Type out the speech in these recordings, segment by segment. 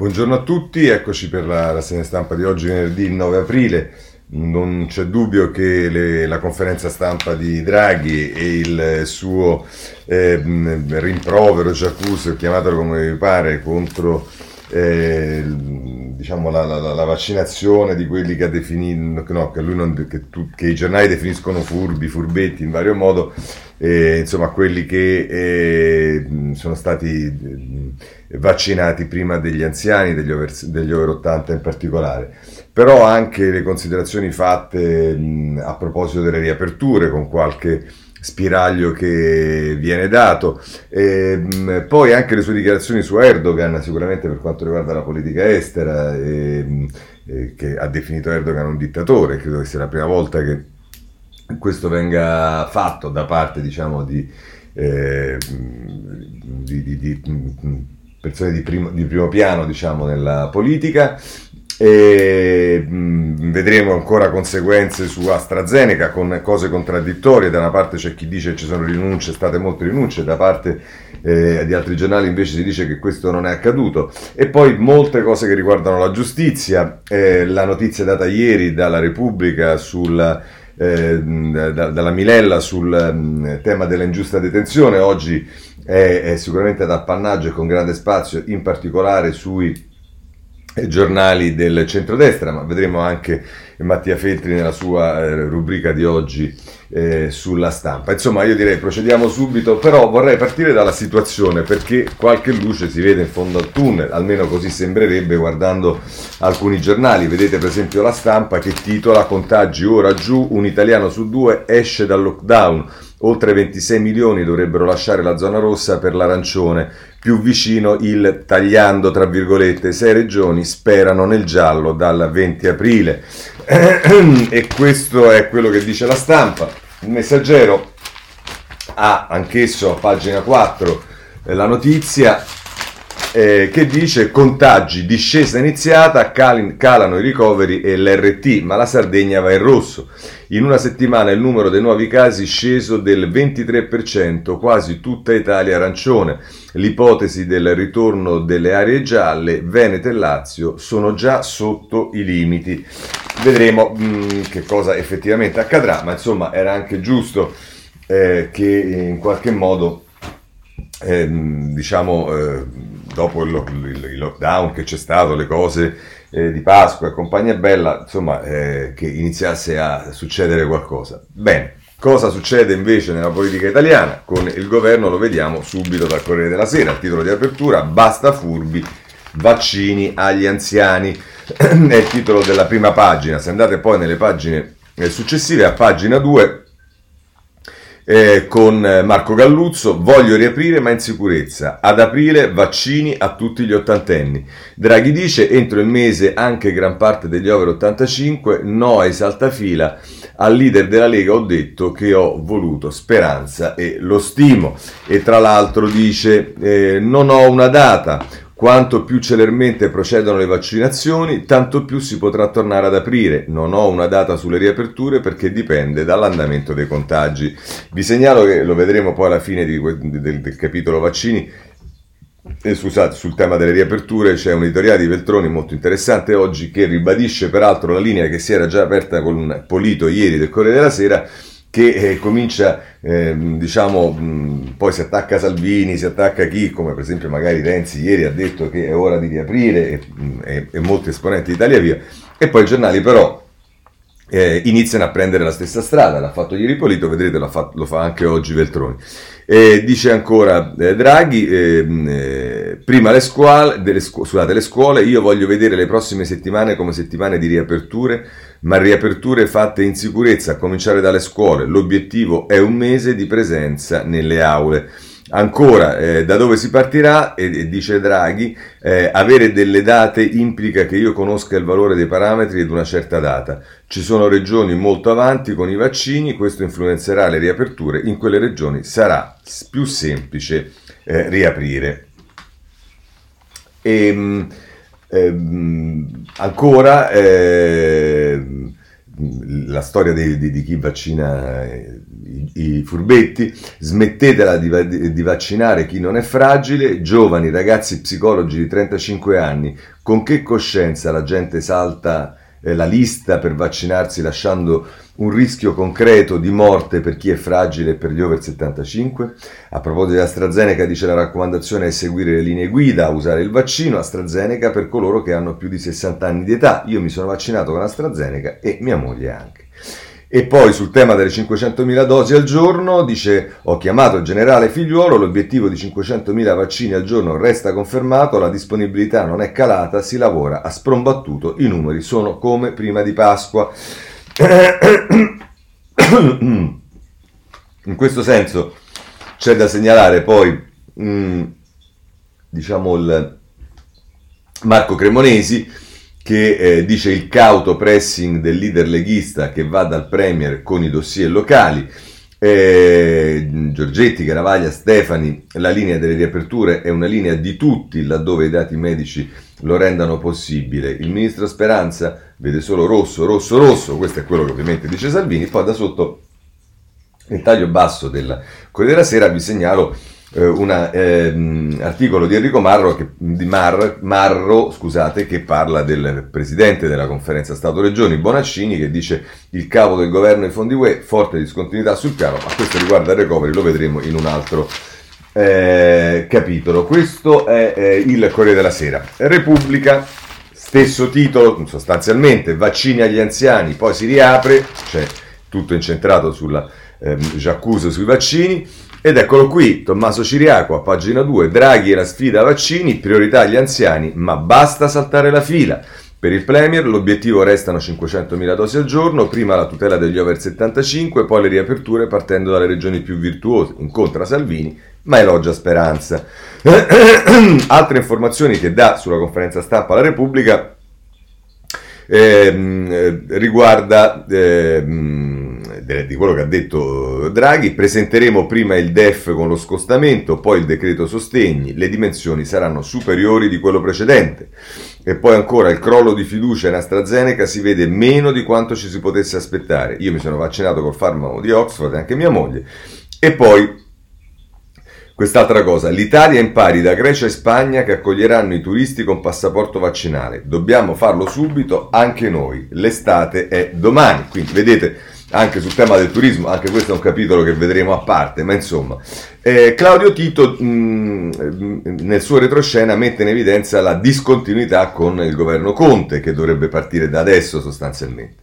Buongiorno a tutti, eccoci per la rassegna stampa di oggi, venerdì 9 aprile. Non c'è dubbio che le, la conferenza stampa di Draghi e il suo eh, rimprovero, Giacuse, chiamatelo come vi pare, contro eh, diciamo la, la, la, vaccinazione di quelli che definito, no, che, non, che, tu, che, i giornali definiscono furbi, furbetti in vario modo, eh, insomma quelli che eh, sono stati vaccinati prima degli anziani, degli over, degli over 80 in particolare. Però anche le considerazioni fatte mh, a proposito delle riaperture con qualche spiraglio che viene dato. E, mh, poi anche le sue dichiarazioni su Erdogan, sicuramente per quanto riguarda la politica estera, e, e, che ha definito Erdogan un dittatore, credo che sia la prima volta che questo venga fatto da parte diciamo, di, eh, di, di, di persone di primo, di primo piano diciamo, nella politica. E, mh, vedremo ancora conseguenze su AstraZeneca con cose contraddittorie. Da una parte c'è chi dice che ci sono rinunce, state molte rinunce, da parte eh, di altri giornali invece si dice che questo non è accaduto. E poi molte cose che riguardano la giustizia. Eh, la notizia data ieri dalla Repubblica sulla eh, da, dalla Milella sul mh, tema dell'ingiusta detenzione, oggi è, è sicuramente ad appannaggio e con grande spazio, in particolare sui giornali del centrodestra, ma vedremo anche Mattia Feltri nella sua eh, rubrica di oggi eh, sulla stampa. Insomma, io direi procediamo subito, però vorrei partire dalla situazione perché qualche luce si vede in fondo al tunnel, almeno così sembrerebbe guardando alcuni giornali. Vedete per esempio la stampa che titola Contagi ora giù, un italiano su due esce dal lockdown. Oltre 26 milioni dovrebbero lasciare la zona rossa per l'arancione, più vicino il tagliando, tra virgolette, sei regioni sperano nel giallo dal 20 aprile. e questo è quello che dice la stampa. Il messaggero ha anch'esso a pagina 4 eh, la notizia eh, che dice contagi, discesa iniziata, cali, calano i ricoveri e l'RT, ma la Sardegna va in rosso. In una settimana il numero dei nuovi casi è sceso del 23%, quasi tutta Italia arancione. L'ipotesi del ritorno delle aree gialle, Veneto e Lazio, sono già sotto i limiti. Vedremo mh, mm, che cosa effettivamente accadrà, ma insomma era anche giusto eh, che in qualche modo, eh, diciamo, eh, dopo il, il, il, lockdown che c'è stato, le cose eh, di Pasqua e compagnia bella, insomma, eh, che iniziasse a succedere qualcosa. Bene, cosa succede invece nella politica italiana? Con il governo lo vediamo subito dal Corriere della Sera, il titolo di apertura, basta furbi, vaccini agli anziani, è il titolo della prima pagina, se andate poi nelle pagine eh, successive, a pagina 2 eh, con Marco Galluzzo, voglio riaprire ma in sicurezza. Ad aprile vaccini a tutti gli ottantenni. Draghi dice entro il mese anche gran parte degli over 85, no ai saltafila. Al leader della Lega ho detto che ho voluto speranza e lo stimo. E tra l'altro dice eh, non ho una data, quanto più celermente procedono le vaccinazioni, tanto più si potrà tornare ad aprire. Non ho una data sulle riaperture perché dipende dall'andamento dei contagi. Vi segnalo che lo vedremo poi alla fine di, del, del capitolo vaccini. Eh, scusate, sul tema delle riaperture c'è un editoriale di Veltroni molto interessante oggi che ribadisce peraltro la linea che si era già aperta con Polito ieri del Corriere della Sera che eh, comincia, eh, diciamo, mh, poi si attacca Salvini, si attacca chi, come per esempio magari Renzi ieri ha detto che è ora di riaprire e, e, e molti esponenti di Italia Via, e poi i giornali però eh, iniziano a prendere la stessa strada, l'ha fatto ieri Polito, vedrete lo fa, lo fa anche oggi Veltroni. Eh, dice ancora eh, Draghi, ehm, eh, prima le scuole, delle scu- scusate, le scuole, io voglio vedere le prossime settimane come settimane di riaperture, ma riaperture fatte in sicurezza, a cominciare dalle scuole. L'obiettivo è un mese di presenza nelle aule. Ancora, eh, da dove si partirà? E, e dice Draghi, eh, avere delle date implica che io conosca il valore dei parametri ad una certa data. Ci sono regioni molto avanti con i vaccini, questo influenzerà le riaperture, in quelle regioni sarà più semplice eh, riaprire. E, ehm, ehm, ancora, ehm, la storia di, di, di chi vaccina eh, i, i, furbetti, smettetela di, di, vaccinare chi non è fragile, giovani, ragazzi psicologi di 35 anni, con che coscienza la gente salta eh, la lista per vaccinarsi lasciando un rischio concreto di morte per chi è fragile e per gli over 75. A proposito di AstraZeneca dice la raccomandazione è seguire le linee guida, usare il vaccino AstraZeneca per coloro che hanno più di 60 anni di età. Io mi sono vaccinato con AstraZeneca e mia moglie anche. E poi sul tema delle 500.000 dosi al giorno dice ho chiamato il generale figliuolo, l'obiettivo di 500.000 vaccini al giorno resta confermato, la disponibilità non è calata, si lavora a sprombattuto, i numeri sono come prima di Pasqua. In questo senso c'è da segnalare poi mm, diciamo il Marco Cremonesi che eh, dice il cauto pressing del leader leghista che va dal Premier con i dossier locali. Eh, Giorgetti, Caravaglia, Stefani, la linea delle riaperture è una linea di tutti laddove i dati medici lo rendano possibile. Il ministro Speranza vede solo rosso, rosso, rosso, questo è quello che ovviamente dice Salvini, poi da sotto nel taglio basso del Corriere della Sera vi segnalo un eh, articolo di Enrico Marro, che, di Mar, Marro scusate, che parla del presidente della conferenza Stato-Regioni, Bonaccini, che dice il capo del governo e i fondi UE, forte discontinuità sul piano, ma questo riguarda il recovery, lo vedremo in un altro eh, capitolo. Questo è eh, il Corriere della Sera. Repubblica, stesso titolo, sostanzialmente, vaccini agli anziani, poi si riapre, cioè tutto incentrato sulla ehm, sui vaccini. Ed eccolo qui, Tommaso Ciriaco a pagina 2, Draghi e la sfida vaccini, priorità agli anziani, ma basta saltare la fila. Per il Premier l'obiettivo restano 500.000 dosi al giorno, prima la tutela degli over 75, poi le riaperture partendo dalle regioni più virtuose. Incontra Salvini, ma elogia Speranza. Altre informazioni che dà sulla conferenza stampa la Repubblica ehm, riguarda... Ehm, di quello che ha detto Draghi, presenteremo prima il DEF con lo scostamento, poi il decreto sostegni, le dimensioni saranno superiori di quello precedente. E poi ancora il crollo di fiducia in AstraZeneca si vede meno di quanto ci si potesse aspettare. Io mi sono vaccinato col farmaco di Oxford e anche mia moglie. E poi Quest'altra cosa, l'Italia in pari da Grecia e Spagna che accoglieranno i turisti con passaporto vaccinale. Dobbiamo farlo subito anche noi. L'estate è domani. Quindi vedete, anche sul tema del turismo, anche questo è un capitolo che vedremo a parte, ma insomma. Eh, Claudio Tito mh, mm, nel suo retroscena mette in evidenza la discontinuità con il governo Conte, che dovrebbe partire da adesso sostanzialmente.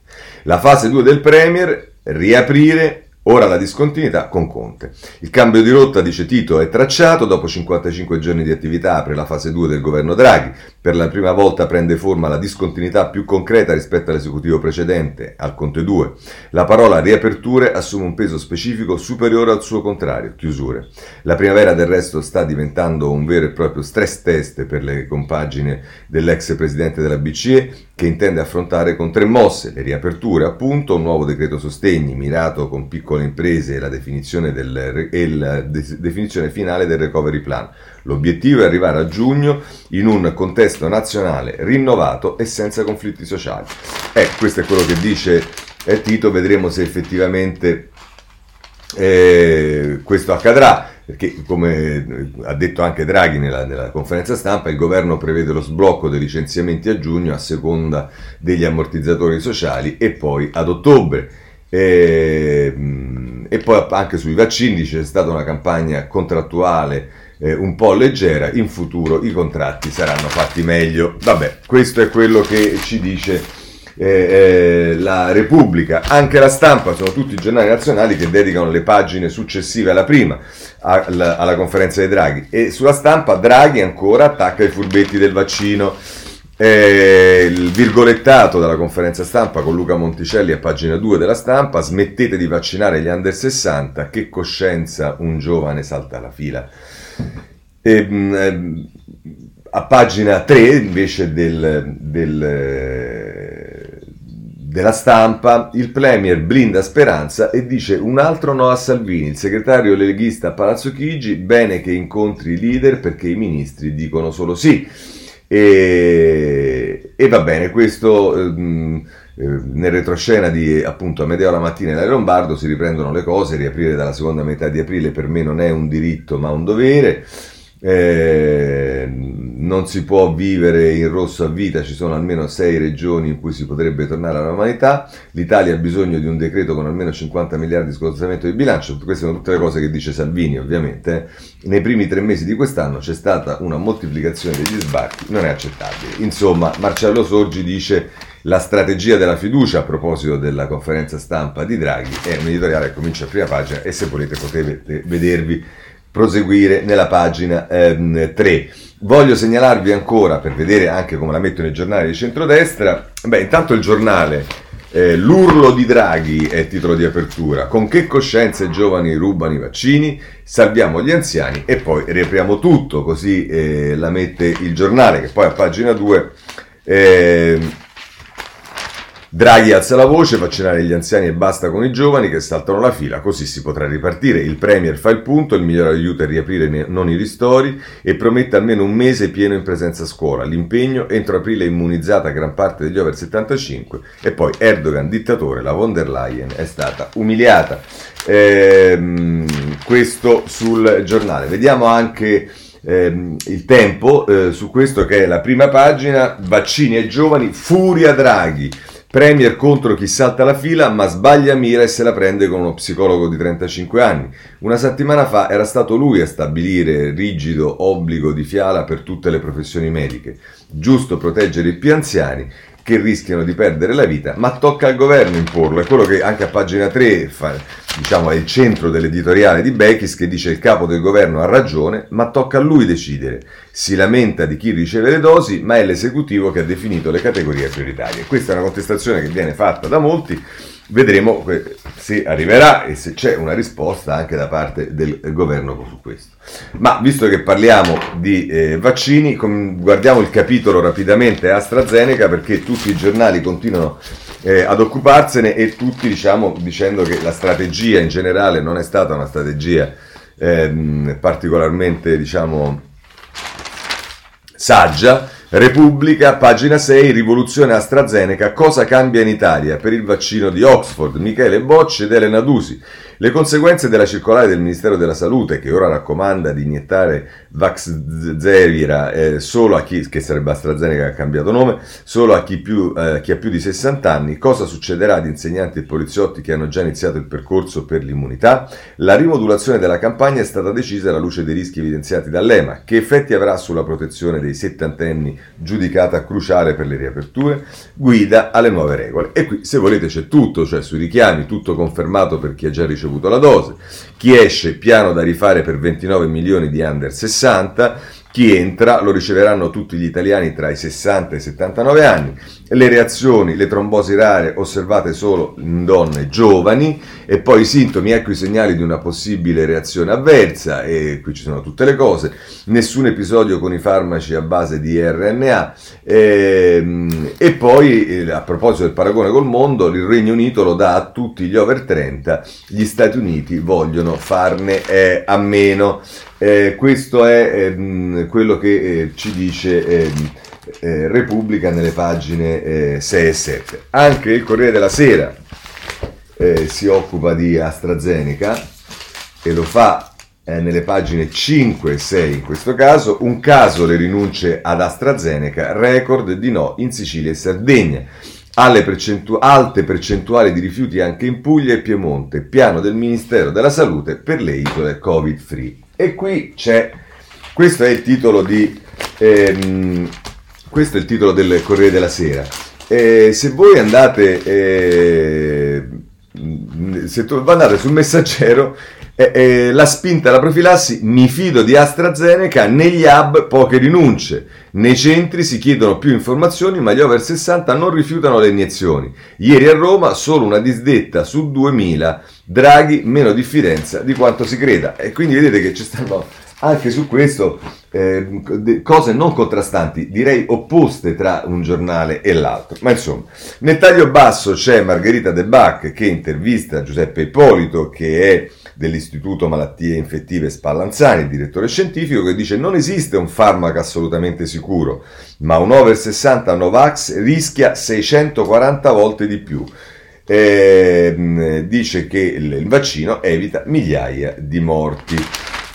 La fase 2 del Premier, riaprire Ora la discontinuità con Conte. Il cambio di rotta, dice Tito, è tracciato. Dopo 55 giorni di attività apre la fase 2 del governo Draghi. Per la prima volta prende forma la discontinuità più concreta rispetto all'esecutivo precedente, al Conte 2. La parola riaperture assume un peso specifico superiore al suo contrario, chiusure. La primavera del resto sta diventando un vero e proprio stress test per le compagine dell'ex presidente della BCE che intende affrontare con tre mosse, le riaperture appunto, un nuovo decreto sostegni mirato con piccole imprese e la definizione, del, e la de- definizione finale del recovery plan. L'obiettivo è arrivare a giugno in un contesto nazionale rinnovato e senza conflitti sociali. Eh, questo è quello che dice eh, Tito, vedremo se effettivamente eh, questo accadrà perché come ha detto anche Draghi nella, nella, conferenza stampa, il governo prevede lo sblocco dei licenziamenti a giugno a seconda degli ammortizzatori sociali e poi ad ottobre. E, e poi anche sui vaccini c'è stata una campagna contrattuale eh, un po' leggera, in futuro i contratti saranno fatti meglio. Vabbè, questo è quello che ci dice eh, eh, la Repubblica, anche la stampa, sono tutti i giornali nazionali che dedicano le pagine successive alla prima, alla, alla conferenza dei Draghi. E sulla stampa Draghi ancora attacca i furbetti del vaccino. Eh, il virgolettato della conferenza stampa con Luca Monticelli a pagina 2 della stampa, smettete di vaccinare gli under 60, che coscienza un giovane salta la fila. E, mh, eh, a pagina 3 invece del, del, della stampa il Premier blinda Speranza e dice un altro no a Salvini, il segretario leghista Palazzo Chigi, bene che incontri i leader perché i ministri dicono solo sì. E, e va bene, questo eh, nel retroscena di appunto Amedeo la mattina e la Lombardo si riprendono le cose, riaprire dalla seconda metà di aprile per me non è un diritto ma un dovere. Eh, non si può vivere in rosso a vita, ci sono almeno sei regioni in cui si potrebbe tornare alla normalità, l'Italia ha bisogno di un decreto con almeno 50 miliardi di scostamento di bilancio, queste sono tutte le cose che dice Salvini ovviamente, nei primi tre mesi di quest'anno c'è stata una moltiplicazione degli sbarchi, non è accettabile. Insomma, Marcello Sorgi dice la strategia della fiducia a proposito della conferenza stampa di Draghi è un editoriale che comincia a prima pagina e se volete potete vedervi proseguire nella pagina ehm, 3. Voglio segnalarvi ancora, per vedere anche come la metto nei giornali di centrodestra, beh, intanto il giornale eh, L'urlo di Draghi è titolo di apertura. Con che coscienza i giovani rubano i vaccini? Salviamo gli anziani e poi riapriamo tutto, così eh, la mette il giornale, che poi a pagina 2 eh, Draghi alza la voce, vaccinare gli anziani e basta con i giovani che saltano la fila, così si potrà ripartire. Il Premier fa il punto, il miglior aiuto è riaprire non i ristori e promette almeno un mese pieno in presenza a scuola. L'impegno entro aprile immunizzata gran parte degli over 75 e poi Erdogan dittatore, la von der Leyen è stata umiliata. Ehm, questo sul giornale. Vediamo anche ehm, il tempo eh, su questo che è la prima pagina, vaccini ai giovani, furia Draghi. Premier contro chi salta la fila, ma sbaglia mira e se la prende con uno psicologo di 35 anni. Una settimana fa era stato lui a stabilire rigido obbligo di fiala per tutte le professioni mediche. Giusto proteggere i più anziani che rischiano di perdere la vita, ma tocca al governo imporlo. È quello che anche a pagina 3 fa, diciamo, è il centro dell'editoriale di Bechis che dice il capo del governo ha ragione, ma tocca a lui decidere. Si lamenta di chi riceve le dosi, ma è l'esecutivo che ha definito le categorie prioritarie. Questa è una contestazione che viene fatta da molti Vedremo se arriverà e se c'è una risposta anche da parte del governo su questo. Ma visto che parliamo di eh, vaccini, com- guardiamo il capitolo rapidamente AstraZeneca perché tutti i giornali continuano eh, ad occuparsene e tutti diciamo dicendo che la strategia in generale non è stata una strategia ehm, particolarmente diciamo saggia Repubblica, pagina 6, rivoluzione AstraZeneca, cosa cambia in Italia per il vaccino di Oxford, Michele Bocci ed Elena Dusi. Le conseguenze della circolare del Ministero della Salute, che ora raccomanda di iniettare Vaxzevira eh, solo a chi, che sarebbe AstraZeneca ha cambiato nome, solo a chi, più, eh, chi ha più di 60 anni, cosa succederà ad insegnanti e poliziotti che hanno già iniziato il percorso per l'immunità? La rimodulazione della campagna è stata decisa alla luce dei rischi evidenziati dall'EMA. Che effetti avrà sulla protezione dei settantenni giudicata cruciale per le riaperture? Guida alle nuove regole. E qui, se volete, c'è tutto, cioè sui richiami, tutto confermato per chi ha già ricevuto ricevuto la dose. Chi esce, piano da rifare per 29 milioni di under 60. Chi entra lo riceveranno tutti gli italiani tra i 60 e i 79 anni. Le reazioni, le trombosi rare osservate solo in donne giovani e poi i sintomi, ecco i segnali di una possibile reazione avversa e qui ci sono tutte le cose. Nessun episodio con i farmaci a base di RNA e, ehm, e poi eh, a proposito del paragone col mondo, il Regno Unito lo dà a tutti gli over 30, gli Stati Uniti vogliono farne eh, a meno. Eh, questo è ehm, quello che eh, ci dice ehm, eh, Repubblica nelle pagine 6 eh, e 7. Anche il Corriere della Sera eh, si occupa di AstraZeneca e lo fa eh, nelle pagine 5 e 6 in questo caso. Un caso le rinunce ad AstraZeneca, record di no in Sicilia e Sardegna percentu- alte percentuali di rifiuti anche in Puglia e Piemonte, piano del Ministero della Salute per le isole Covid free. E qui c'è, questo è il titolo di, ehm, è il titolo del Corriere della Sera. Eh, se voi andate, eh, se tu, andate sul messaggero, eh, la spinta alla profilassi, mi fido di AstraZeneca, negli hub poche rinunce, nei centri si chiedono più informazioni ma gli over 60 non rifiutano le iniezioni. Ieri a Roma solo una disdetta su 2000 Draghi meno diffidenza di quanto si creda. E quindi vedete che ci stanno anche su questo eh, cose non contrastanti, direi opposte tra un giornale e l'altro. Ma insomma, nel taglio basso c'è Margherita De Bac che intervista Giuseppe Ippolito, che è dell'Istituto Malattie Infettive Spallanzani, direttore scientifico, che dice non esiste un farmaco assolutamente sicuro, ma un over 60 Novax rischia 640 volte di più. Eh, dice che il vaccino evita migliaia di morti.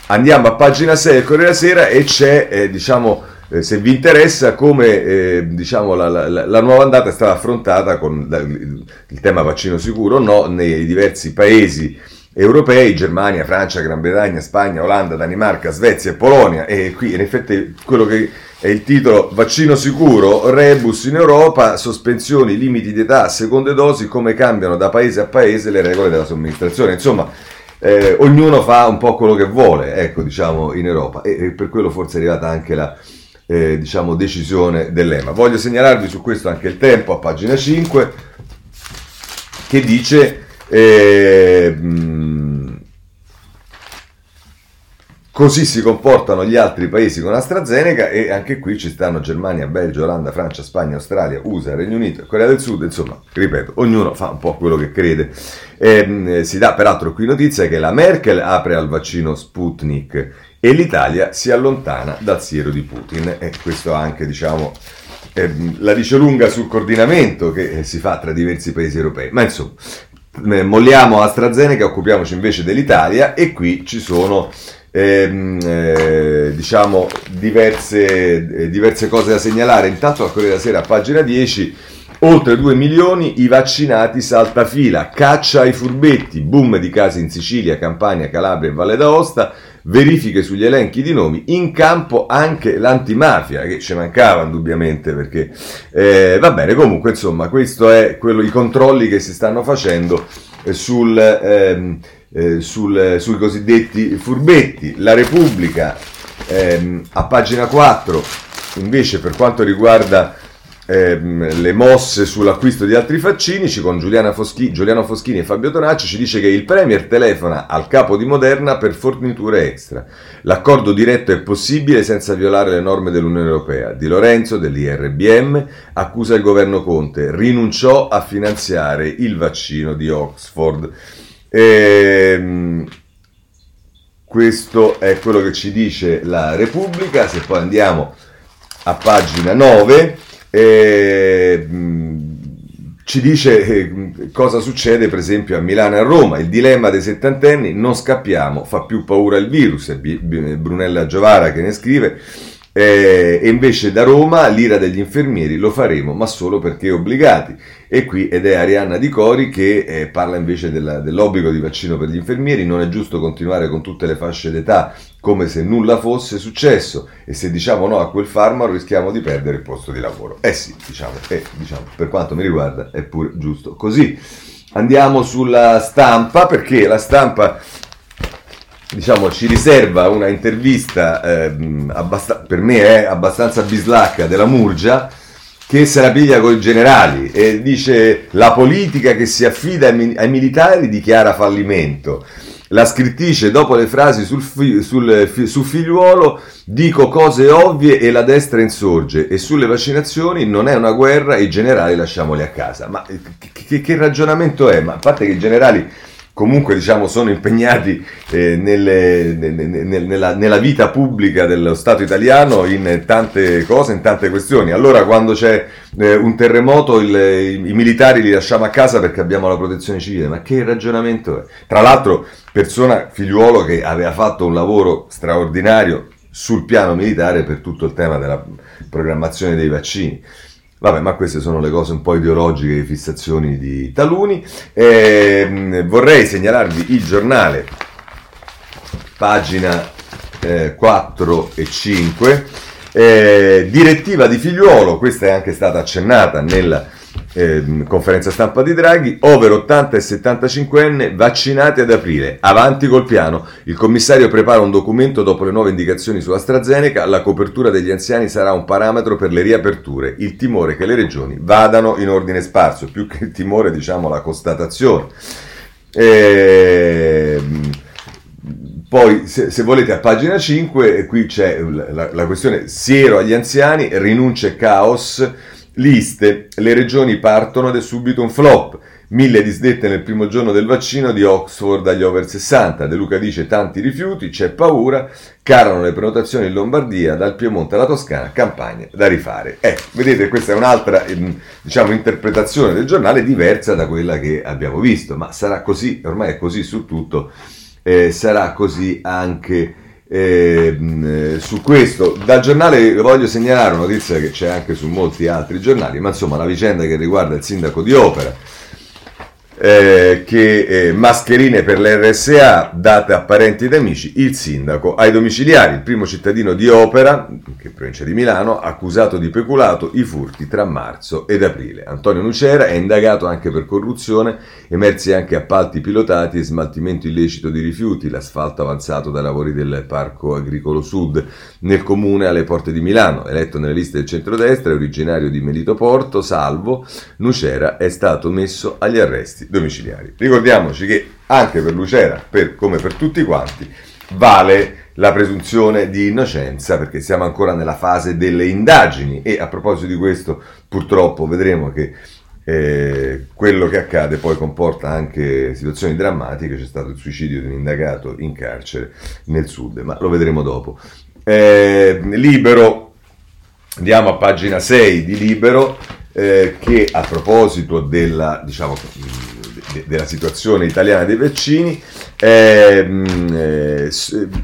Andiamo a pagina 6 del Corriere della Sera e c'è, eh, diciamo, eh, se vi interessa, come eh, diciamo, la, la, la, nuova andata è stata affrontata con la, il, tema vaccino sicuro o no nei diversi paesi europei, Germania, Francia, Gran Bretagna, Spagna, Olanda, Danimarca, Svezia e Polonia. E qui in effetti quello che è il titolo Vaccino sicuro, rebus in Europa, sospensioni, limiti di età, seconde dosi, come cambiano da paese a paese le regole della somministrazione. Insomma, eh, ognuno fa un po' quello che vuole, ecco, diciamo, in Europa e, e per quello forse è arrivata anche la eh, diciamo, decisione dell'EMA. Voglio segnalarvi su questo anche il tempo a pagina 5 che dice eh, Così si comportano gli altri paesi con AstraZeneca e anche qui ci stanno Germania, Belgio, Olanda, Francia, Spagna, Australia, USA, Regno Unito, Corea del Sud, insomma, ripeto, ognuno fa un po' quello che crede. E, eh, si dà peraltro qui notizia che la Merkel apre al vaccino Sputnik e l'Italia si allontana dal siero di Putin e questo anche, diciamo, eh, la dice lunga sul coordinamento che si fa tra diversi paesi europei. Ma insomma, eh, molliamo AstraZeneca, occupiamoci invece dell'Italia e qui ci sono ehm, eh, diciamo diverse, eh, diverse, cose da segnalare. Intanto a Corriere della Sera, a pagina 10, oltre 2 milioni i vaccinati salta fila, caccia ai furbetti, boom di casi in Sicilia, Campania, Calabria e Valle d'Aosta, verifiche sugli elenchi di nomi, in campo anche l'antimafia, che ci mancava indubbiamente perché eh, va bene, comunque insomma questo è quello, i controlli che si stanno facendo eh, sul... Ehm, eh, sul, sui cosiddetti furbetti. La Repubblica ehm, a pagina 4 invece per quanto riguarda ehm, le mosse sull'acquisto di altri vaccini, con Foschi, Giuliano Foschini e Fabio Tonacci ci dice che il Premier telefona al capo di Moderna per forniture extra. L'accordo diretto è possibile senza violare le norme dell'Unione Europea. Di Lorenzo, dell'IRBM, accusa il governo Conte, rinunciò a finanziare il vaccino di Oxford. Ehm, questo è quello che ci dice la Repubblica. Se poi andiamo a pagina 9, eh, ci dice eh, cosa succede per esempio a Milano e a Roma. Il dilemma dei settantenni, non scappiamo, fa più paura il virus, è Brunella Giovara che ne scrive. Eh, e invece da Roma l'ira degli infermieri lo faremo, ma solo perché obbligati. E qui ed è Arianna Di Cori che eh, parla invece della, dell'obbligo di vaccino per gli infermieri. Non è giusto continuare con tutte le fasce d'età come se nulla fosse successo e se diciamo no a quel farmaco rischiamo di perdere il posto di lavoro. Eh sì, diciamo, eh, diciamo per quanto mi riguarda è pure giusto così. Andiamo sulla stampa perché la stampa diciamo, ci riserva una intervista eh, abbast- per me è abbastanza bislacca della Murgia che se la piglia con i generali e dice la politica che si affida ai, mi- ai militari dichiara fallimento. La scrittrice, dopo le frasi sul, fi- sul fi- su figliuolo, dico cose ovvie e la destra insorge. E sulle vaccinazioni non è una guerra, i generali lasciamoli a casa. Ma che, che, che ragionamento è? Ma a parte che i generali comunque diciamo, sono impegnati eh, nelle, nelle, nella, nella, vita pubblica dello Stato italiano in tante cose, in tante questioni. Allora quando c'è eh, un terremoto il, i, i, militari li lasciamo a casa perché abbiamo la protezione civile, ma che ragionamento è? Tra l'altro persona figliuolo che aveva fatto un lavoro straordinario sul piano militare per tutto il tema della programmazione dei vaccini. Vabbè, ma queste sono le cose un po' ideologiche, le fissazioni di taluni. Eh, vorrei segnalarvi il giornale, pagina eh, 4 e 5. Eh, direttiva di figliuolo, questa è anche stata accennata nella eh, conferenza stampa di Draghi, over 80 e 75enne vaccinati ad aprile, avanti col piano. Il commissario prepara un documento dopo le nuove indicazioni su AstraZeneca, la copertura degli anziani sarà un parametro per le riaperture, il timore che le regioni vadano in ordine sparso, più che il timore diciamo la constatazione. Eh, Poi, se, se, volete, a pagina 5, qui c'è la, la questione siero agli anziani, rinuncia e caos, liste, le regioni partono ed è subito un flop. Mille disdette nel primo giorno del vaccino di Oxford agli over 60. De Luca dice tanti rifiuti, c'è paura, calano le prenotazioni in Lombardia, dal Piemonte alla Toscana, campagne da rifare. Ecco, vedete, questa è un'altra ehm, diciamo, interpretazione del giornale diversa da quella che abbiamo visto, ma sarà così, ormai è così su tutto, eh, sarà così anche eh, su questo. Dal giornale voglio segnalare una notizia che c'è anche su molti altri giornali, ma insomma la vicenda che riguarda il sindaco di Opera eh, che eh, mascherine per l'RSA date a parenti ed amici, il sindaco ai domiciliari, il primo cittadino di Opera, che è provincia di Milano, accusato di peculato i furti tra marzo ed aprile. Antonio Nucera è indagato anche per corruzione, emersi anche appalti pilotati e smaltimento illecito di rifiuti, l'asfalto avanzato dai lavori del Parco Agricolo Sud nel comune alle porte di Milano, eletto nelle liste del centrodestra, originario di Melito Porto, salvo, Nucera è stato messo agli arresti domiciliari. Ricordiamoci che anche per Lucera, per, come per tutti quanti, vale la presunzione di innocenza perché siamo ancora nella fase delle indagini e a proposito di questo purtroppo vedremo che eh, quello che accade poi comporta anche situazioni drammatiche, c'è stato il suicidio di un indagato in carcere nel sud, ma lo vedremo dopo. Eh, libero, andiamo a pagina 6 di Libero, eh, che a proposito della, diciamo, della situazione italiana dei vaccini, ehm, eh,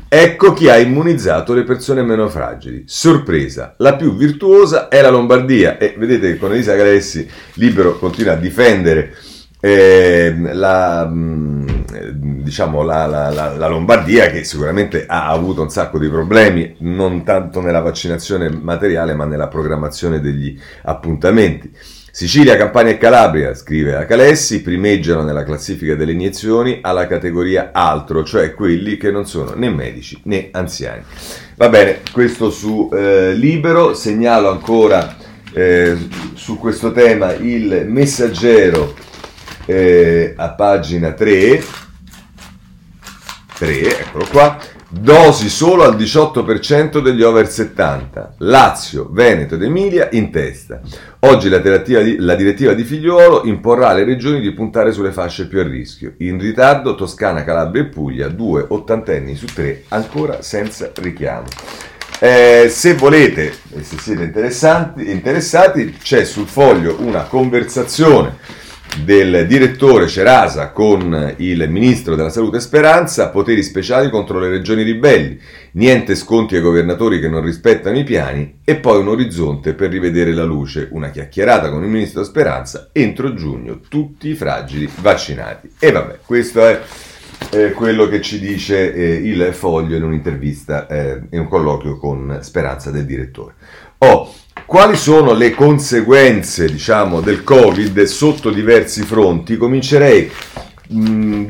ecco chi ha immunizzato le persone meno fragili. Sorpresa, la più virtuosa è la Lombardia e vedete che con Elisa Galessi Libero continua a difendere eh, la, mm, diciamo, la, la, la, Lombardia che sicuramente ha avuto un sacco di problemi, non tanto nella vaccinazione materiale ma nella programmazione degli appuntamenti. Sicilia, Campania e Calabria, scrive la Calessi, primeggiano nella classifica delle iniezioni alla categoria altro, cioè quelli che non sono né medici né anziani. Va bene, questo su eh, Libero, segnalo ancora eh, su questo tema il messaggero eh, a pagina 3, 3, eccolo qua, Dosi solo al 18% degli over 70. Lazio, Veneto ed Emilia in testa. Oggi la direttiva, di, la direttiva di figliuolo imporrà alle regioni di puntare sulle fasce più a rischio. In ritardo Toscana, Calabria e Puglia, due ottantenni su tre ancora senza richiamo. Eh, se volete e se siete interessati, c'è sul foglio una conversazione del direttore Cerasa con il ministro della salute Speranza, poteri speciali contro le regioni ribelli, niente sconti ai governatori che non rispettano i piani e poi un orizzonte per rivedere la luce, una chiacchierata con il ministro Speranza, entro giugno tutti i fragili vaccinati. E vabbè, questo è eh, quello che ci dice eh, il foglio in un'intervista eh, in un colloquio con Speranza del direttore. Oh, quali sono le conseguenze, diciamo, del Covid sotto diversi fronti? Comincerei mm,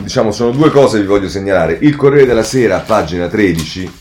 diciamo sono due cose che vi voglio segnalare. Il Corriere della Sera, pagina 13,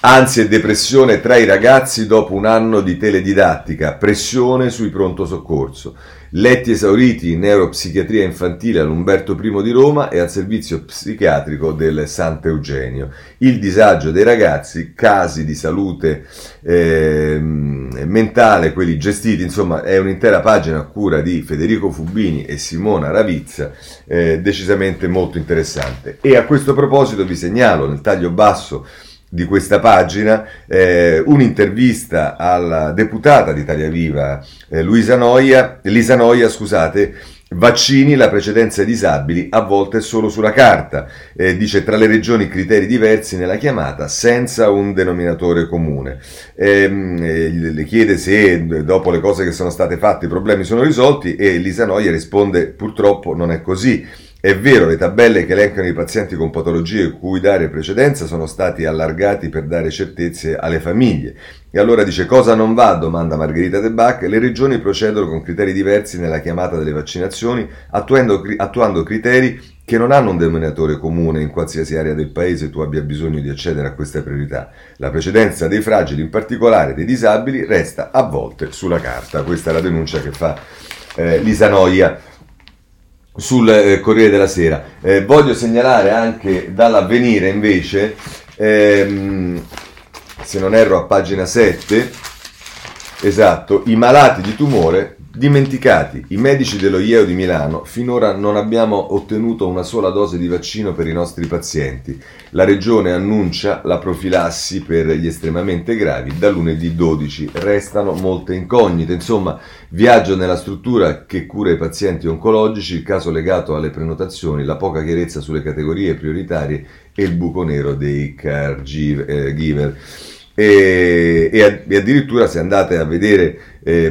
ansia e depressione tra i ragazzi dopo un anno di teledidattica, pressione sui pronto soccorso. Letti esauriti in neuropsichiatria infantile all'Umberto I di Roma e al servizio psichiatrico del Sant'Eugenio. Il disagio dei ragazzi, casi di salute eh, mentale, quelli gestiti, insomma è un'intera pagina a cura di Federico Fubini e Simona Ravizza, eh, decisamente molto interessante. E a questo proposito vi segnalo nel taglio basso di questa pagina eh, un'intervista alla deputata di Italia Viva eh, Luisa Noia, Lisa Noia, scusate, Vaccini, la precedenza ai disabili, a volte solo sulla carta. Eh, dice tra le regioni criteri diversi nella chiamata, senza un denominatore comune. Ehm, eh, le chiede se dopo le cose che sono state fatte i problemi sono risolti e Lisa Noia risponde purtroppo non è così. È vero, le tabelle che elencano i pazienti con patologie cui dare precedenza sono stati allargati per dare certezze alle famiglie. E allora dice cosa non va? domanda Margherita De Bach. Le regioni procedono con criteri diversi nella chiamata delle vaccinazioni, attuando, attuando criteri che non hanno un denominatore comune in qualsiasi area del paese tu abbia bisogno di accedere a questa priorità. La precedenza dei fragili, in particolare dei disabili, resta a volte sulla carta. Questa è la denuncia che fa eh, Lisa Noia sul eh, Corriere della Sera. Eh, voglio segnalare anche dall'avvenire invece, ehm, se non erro a pagina 7, esatto, i malati di tumore Dimenticati, i medici dello IEO di Milano, finora non abbiamo ottenuto una sola dose di vaccino per i nostri pazienti. La regione annuncia la profilassi per gli estremamente gravi da lunedì 12. Restano molte incognite. Insomma, viaggio nella struttura che cura i pazienti oncologici, il caso legato alle prenotazioni, la poca chiarezza sulle categorie prioritarie e il buco nero dei caregiver. E, e, addirittura se andate a vedere eh,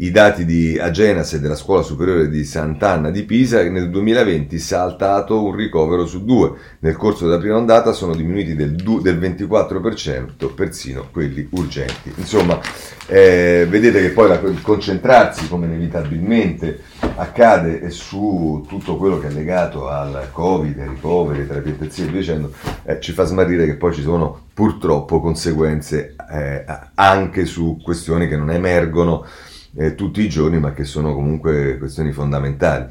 i dati di Agenas e della scuola superiore di Sant'Anna di Pisa, nel 2020 si è saltato un ricovero su due. Nel corso della prima ondata sono diminuiti del, del 24%, persino quelli urgenti. Insomma, eh, vedete che poi la, concentrarsi, come inevitabilmente accade, su tutto quello che è legato al Covid, ai ricoveri, intensive e via dicendo, eh, ci fa smarrire che poi ci sono purtroppo conseguenze eh, anche su questioni che non emergono eh, tutti i giorni, ma che sono comunque questioni fondamentali.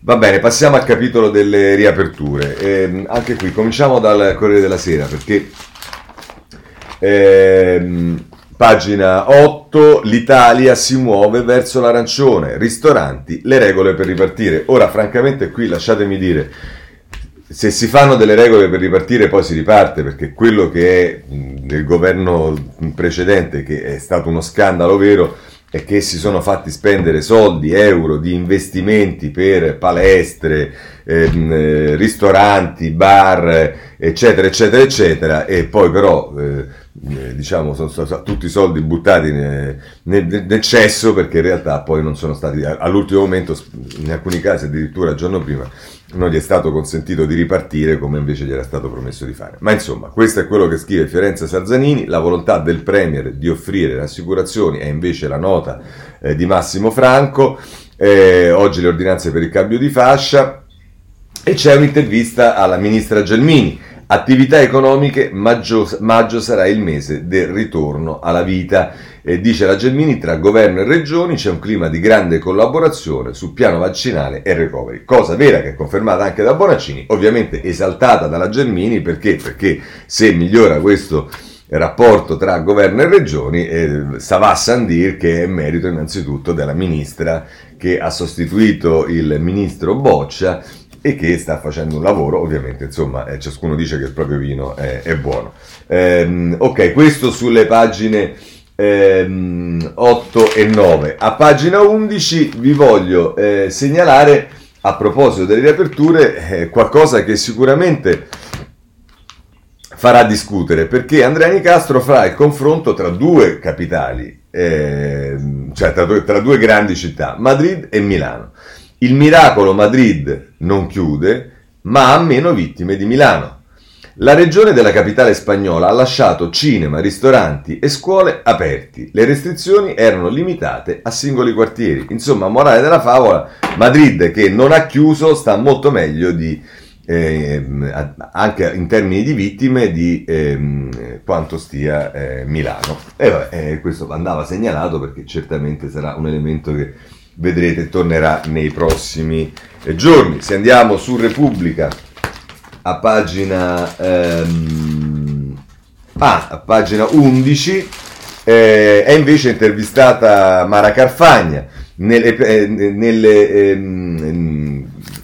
Va bene, passiamo al capitolo delle riaperture. Eh, anche qui cominciamo dal Corriere della Sera perché ehm, pagina 8 l'Italia si muove verso l'arancione, ristoranti, le regole per ripartire. Ora, francamente, qui lasciatemi dire, se si fanno delle regole per ripartire poi si riparte perché quello che è nel governo precedente, che è stato uno scandalo vero, e che si sono fatti spendere soldi, euro di investimenti per palestre, ehm, eh, ristoranti, bar, eccetera, eccetera, eccetera, e poi però eh, eh diciamo sono stati tutti soldi buttati nel, nel, nel, cesso perché in realtà poi non sono stati all'ultimo momento, in alcuni casi addirittura il giorno prima, non gli è stato consentito di ripartire come invece gli era stato promesso di fare. Ma insomma, questo è quello che scrive Fiorenza Sarzanini, la volontà del Premier di offrire le assicurazioni è invece la nota eh, di Massimo Franco, eh, oggi le ordinanze per il cambio di fascia e c'è un'intervista alla ministra Gelmini. Attività economiche, maggio, maggio sarà il mese del ritorno alla vita. E dice la Gelmini, tra governo e regioni c'è un clima di grande collaborazione sul piano vaccinale e recovery. Cosa vera che è confermata anche da Bonaccini, ovviamente esaltata dalla Gelmini perché? Perché se migliora questo rapporto tra governo e regioni, eh, Savà Sandir che è merito innanzitutto della ministra che ha sostituito il ministro Boccia e che sta facendo un lavoro, ovviamente, insomma, eh, ciascuno dice che il proprio vino è, è buono. Eh, ok, questo sulle pagine ehm, 8 e 9. A pagina 11 vi voglio eh, segnalare, a proposito delle riaperture, eh, qualcosa che sicuramente farà discutere, perché Andrea Nicastro farà il confronto tra due capitali, eh, cioè tra tra due grandi città, Madrid e Milano. Il miracolo Madrid non chiude, ma ha meno vittime di Milano. La regione della capitale spagnola ha lasciato cinema, ristoranti e scuole aperti. Le restrizioni erano limitate a singoli quartieri. Insomma, morale della favola, Madrid che non ha chiuso sta molto meglio di, eh, anche in termini di vittime di eh, quanto stia eh, Milano. E vabbè, eh, questo andava segnalato perché certamente sarà un elemento che vedrete tornerà nei prossimi eh, giorni. Se andiamo su Repubblica a pagina, ehm, ah, a pagina 11 eh, è invece intervistata Mara Carfagna nelle, eh, nelle, ehm,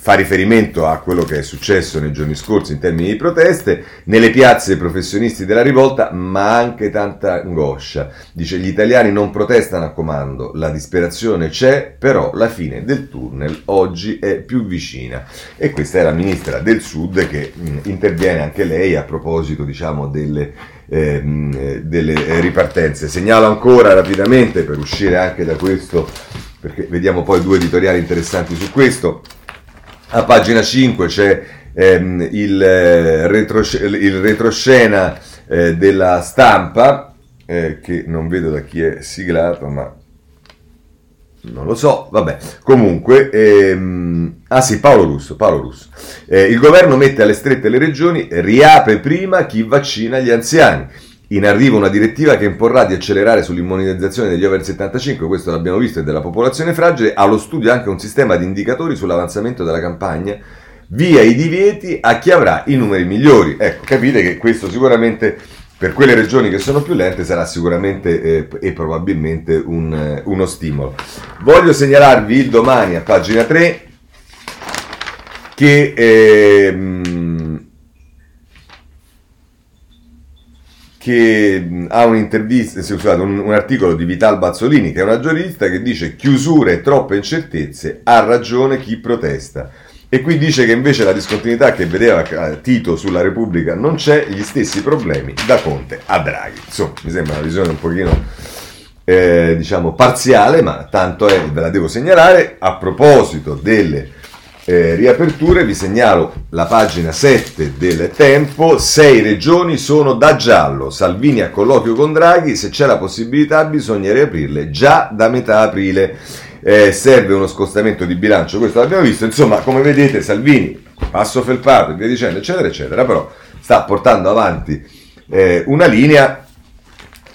fa riferimento a quello che è successo nei giorni scorsi in termini di proteste, nelle piazze professionisti della rivolta, ma anche tanta angoscia. Dice gli italiani non protestano a comando, la disperazione c'è, però la fine del tunnel oggi è più vicina. E questa è la ministra del Sud che mh, interviene anche lei a proposito, diciamo, delle, ehm, delle ripartenze. Segnalo ancora rapidamente per uscire anche da questo perché vediamo poi due editoriali interessanti su questo. A pagina 5 c'è ehm, il, eh, retros- il, retroscena eh, della stampa, eh, che non vedo da chi è siglato, ma non lo so, vabbè. Comunque, ehm, ah sì, Paolo Russo, Paolo Russo. Eh, il governo mette alle strette le regioni, riapre prima chi vaccina gli anziani. In arrivo una direttiva che imporrà di accelerare sull'immunizzazione degli over 75, questo l'abbiamo visto, e della popolazione fragile, allo studio anche un sistema di indicatori sull'avanzamento della campagna, via i divieti a chi avrà i numeri migliori. Ecco, capite che questo sicuramente per quelle regioni che sono più lente sarà sicuramente eh, e probabilmente un, eh, uno stimolo. Voglio segnalarvi il domani a pagina 3 che... Eh, che ha un'intervista, scusate, un, un, articolo di Vital Bazzolini, che è una giornalista, che dice chiusure e troppe incertezze, ha ragione chi protesta. E qui dice che invece la discontinuità che vedeva Tito sulla Repubblica non c'è, gli stessi problemi da Conte a Draghi. Insomma, mi sembra una visione un pochino, eh, diciamo, parziale, ma tanto è, ve la devo segnalare. A proposito delle eh, riaperture, vi segnalo la pagina 7 del Tempo, sei regioni sono da giallo, Salvini a colloquio con Draghi, se c'è la possibilità bisogna riaprirle già da metà aprile, eh, serve uno scostamento di bilancio, questo l'abbiamo visto, insomma come vedete Salvini, passo felpato e via dicendo eccetera eccetera, però sta portando avanti eh, una linea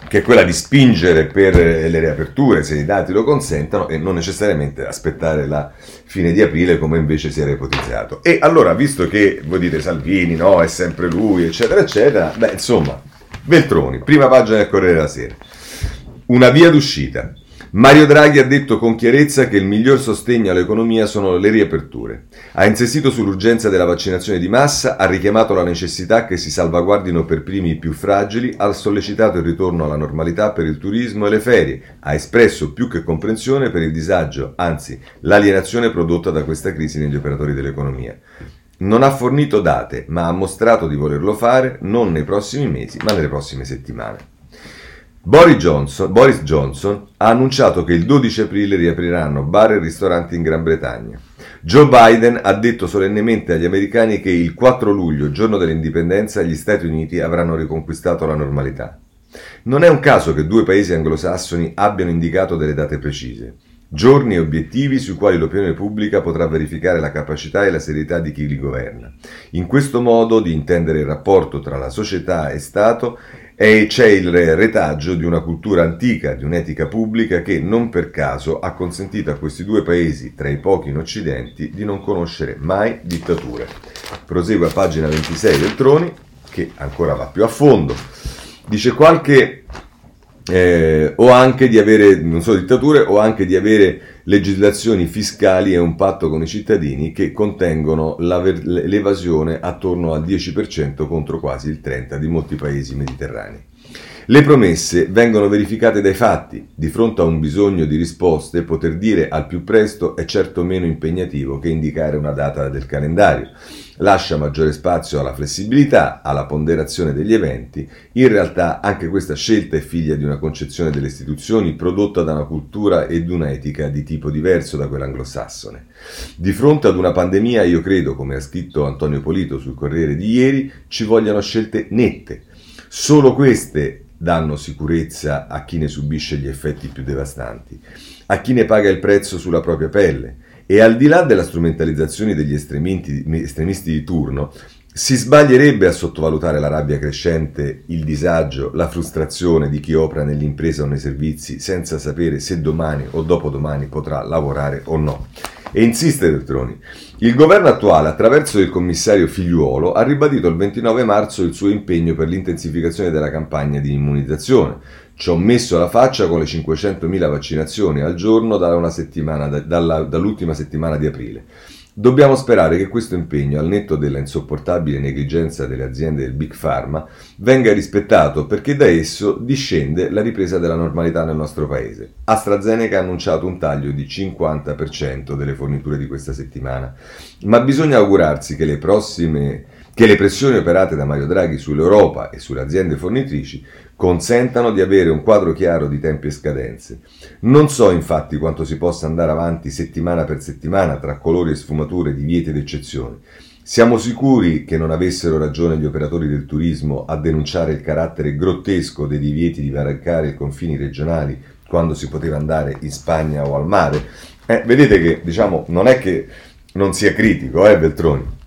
che è quella di spingere per le riaperture se i dati lo consentono e non necessariamente aspettare la fine di aprile come invece si era ipotizzato. E allora, visto che voi dite Salvini, no, è sempre lui, eccetera, eccetera, beh, insomma, Veltroni, prima pagina del Corriere della Sera. Una via d'uscita. Mario Draghi ha detto con chiarezza che il miglior sostegno all'economia sono le riaperture. Ha insistito sull'urgenza della vaccinazione di massa, ha richiamato la necessità che si salvaguardino per primi i più fragili, ha sollecitato il ritorno alla normalità per il turismo e le ferie, ha espresso più che comprensione per il disagio, anzi l'alienazione prodotta da questa crisi negli operatori dell'economia. Non ha fornito date, ma ha mostrato di volerlo fare non nei prossimi mesi, ma nelle prossime settimane. Boris Johnson, Boris Johnson, ha annunciato che il 12 aprile riapriranno bar e ristoranti in Gran Bretagna. Joe Biden ha detto solennemente agli americani che il 4 luglio, giorno dell'indipendenza, gli Stati Uniti avranno riconquistato la normalità. Non è un caso che due paesi anglosassoni abbiano indicato delle date precise, giorni e obiettivi sui quali l'opinione pubblica potrà verificare la capacità e la serietà di chi li governa. In questo modo di intendere il rapporto tra la società e Stato e c'è il retaggio di una cultura antica, di un'etica pubblica che non per caso ha consentito a questi due paesi, tra i pochi in Occidente, di non conoscere mai dittature. Prosegue a pagina 26 del Troni, che ancora va più a fondo. Dice qualche eh, o anche di avere, non solo dittature, o anche di avere legislazioni fiscali e un patto con i cittadini che contengono l'evasione attorno al 10% contro quasi il 30% di molti paesi mediterranei. Le promesse vengono verificate dai fatti. Di fronte a un bisogno di risposte, poter dire al più presto è certo meno impegnativo che indicare una data del calendario lascia maggiore spazio alla flessibilità, alla ponderazione degli eventi. In realtà anche questa scelta è figlia di una concezione delle istituzioni prodotta da una cultura e di un'etica di tipo diverso da quella anglosassone. Di fronte ad una pandemia, io credo, come ha scritto Antonio Polito sul Corriere di ieri, ci vogliano scelte nette. Solo queste danno sicurezza a chi ne subisce gli effetti più devastanti, a chi ne paga il prezzo sulla propria pelle e al di là della strumentalizzazione degli estremisti di turno, si sbaglierebbe a sottovalutare la rabbia crescente, il disagio, la frustrazione di chi opera nell'impresa o nei servizi senza sapere se domani o dopodomani potrà lavorare o no. E insiste Veltroni. Il governo attuale, attraverso il commissario Figliuolo, ha ribadito il 29 marzo il suo impegno per l'intensificazione della campagna di immunizzazione, ci ho messo la faccia con le 500.000 vaccinazioni al giorno dalla settimana, dalla, dall'ultima settimana di aprile. Dobbiamo sperare che questo impegno, al netto della insopportabile negligenza delle aziende del Big Pharma, venga rispettato perché da esso discende la ripresa della normalità nel nostro paese. AstraZeneca ha annunciato un taglio di 50% delle forniture di questa settimana, ma bisogna augurarsi che le prossime che le pressioni operate da Mario Draghi sull'Europa e sulle aziende fornitrici consentano di avere un quadro chiaro di tempi e scadenze. Non so infatti quanto si possa andare avanti settimana per settimana tra colori e sfumature, divieti ed eccezioni. Siamo sicuri che non avessero ragione gli operatori del turismo a denunciare il carattere grottesco dei divieti di varcare i confini regionali quando si poteva andare in Spagna o al mare? Eh, vedete che diciamo non è che non sia critico, eh, Beltroni?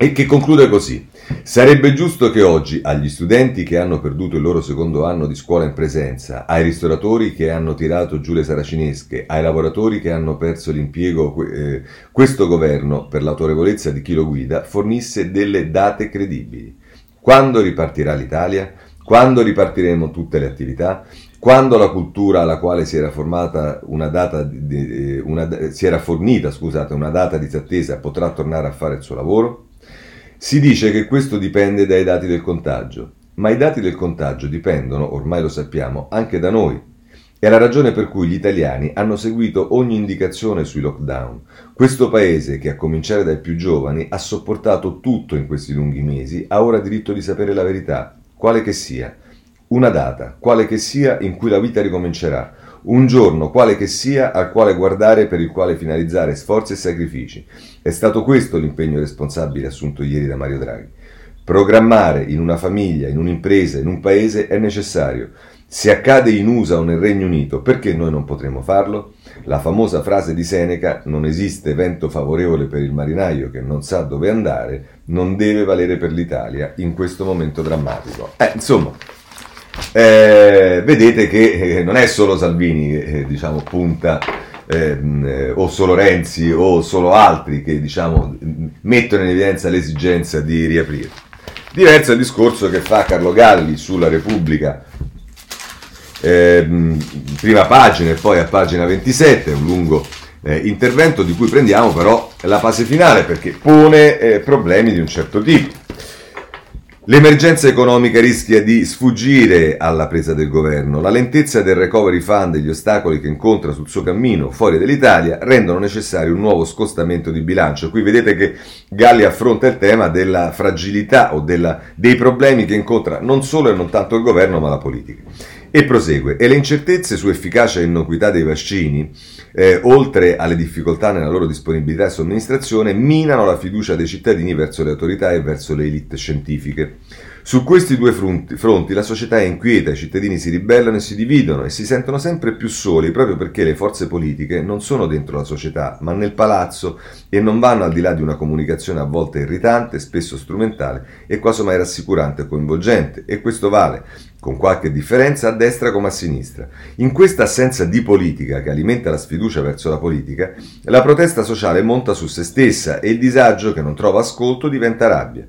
E che conclude così. Sarebbe giusto che oggi agli studenti che hanno perduto il loro secondo anno di scuola in presenza, ai ristoratori che hanno tirato giù le saracinesche, ai lavoratori che hanno perso l'impiego, eh, questo governo, per l'autorevolezza di chi lo guida, fornisse delle date credibili. Quando ripartirà l'Italia? Quando ripartiremo tutte le attività? Quando la cultura alla quale si era, una data una, si era fornita scusate, una data disattesa potrà tornare a fare il suo lavoro? Si dice che questo dipende dai dati del contagio, ma i dati del contagio dipendono, ormai lo sappiamo, anche da noi. È la ragione per cui gli italiani hanno seguito ogni indicazione sui lockdown. Questo paese, che a cominciare dai più giovani, ha sopportato tutto in questi lunghi mesi, ha ora diritto di sapere la verità, quale che sia. Una data, quale che sia, in cui la vita ricomincerà un giorno, quale che sia, al quale guardare per il quale finalizzare sforzi e sacrifici. È stato questo l'impegno responsabile assunto ieri da Mario Draghi. Programmare in una famiglia, in un'impresa, in un paese è necessario. Se accade in USA o nel Regno Unito, perché noi non potremo farlo? La famosa frase di Seneca, non esiste vento favorevole per il marinaio che non sa dove andare, non deve valere per l'Italia in questo momento drammatico. Eh, insomma, eh, vedete che eh, non è solo Salvini che eh, diciamo, punta ehm, eh, o solo Renzi o solo altri che diciamo, mettono in evidenza l'esigenza di riaprire. Diverso il discorso che fa Carlo Galli sulla Repubblica, ehm, prima pagina e poi a pagina 27, un lungo eh, intervento di cui prendiamo però la fase finale perché pone eh, problemi di un certo tipo. L'emergenza economica rischia di sfuggire alla presa del governo. La lentezza del recovery fund e gli ostacoli che incontra sul suo cammino fuori dall'Italia rendono necessario un nuovo scostamento di bilancio. Qui vedete che Galli affronta il tema della fragilità o della, dei problemi che incontra non solo e non tanto il governo ma la politica. E prosegue. E le incertezze su efficacia e innocuità dei vaccini eh, oltre alle difficoltà nella loro disponibilità e somministrazione, minano la fiducia dei cittadini verso le autorità e verso le elite scientifiche. Su questi due fronti, fronti, la società è inquieta, i cittadini si ribellano e si dividono e si sentono sempre più soli proprio perché le forze politiche non sono dentro la società, ma nel palazzo e non vanno al di là di una comunicazione a volte irritante, spesso strumentale e quasi mai rassicurante e coinvolgente. E questo vale con qualche differenza a destra come a sinistra. In questa assenza di politica che alimenta la sfiducia verso la politica, la protesta sociale monta su se stessa e il disagio che non trova ascolto diventa rabbia.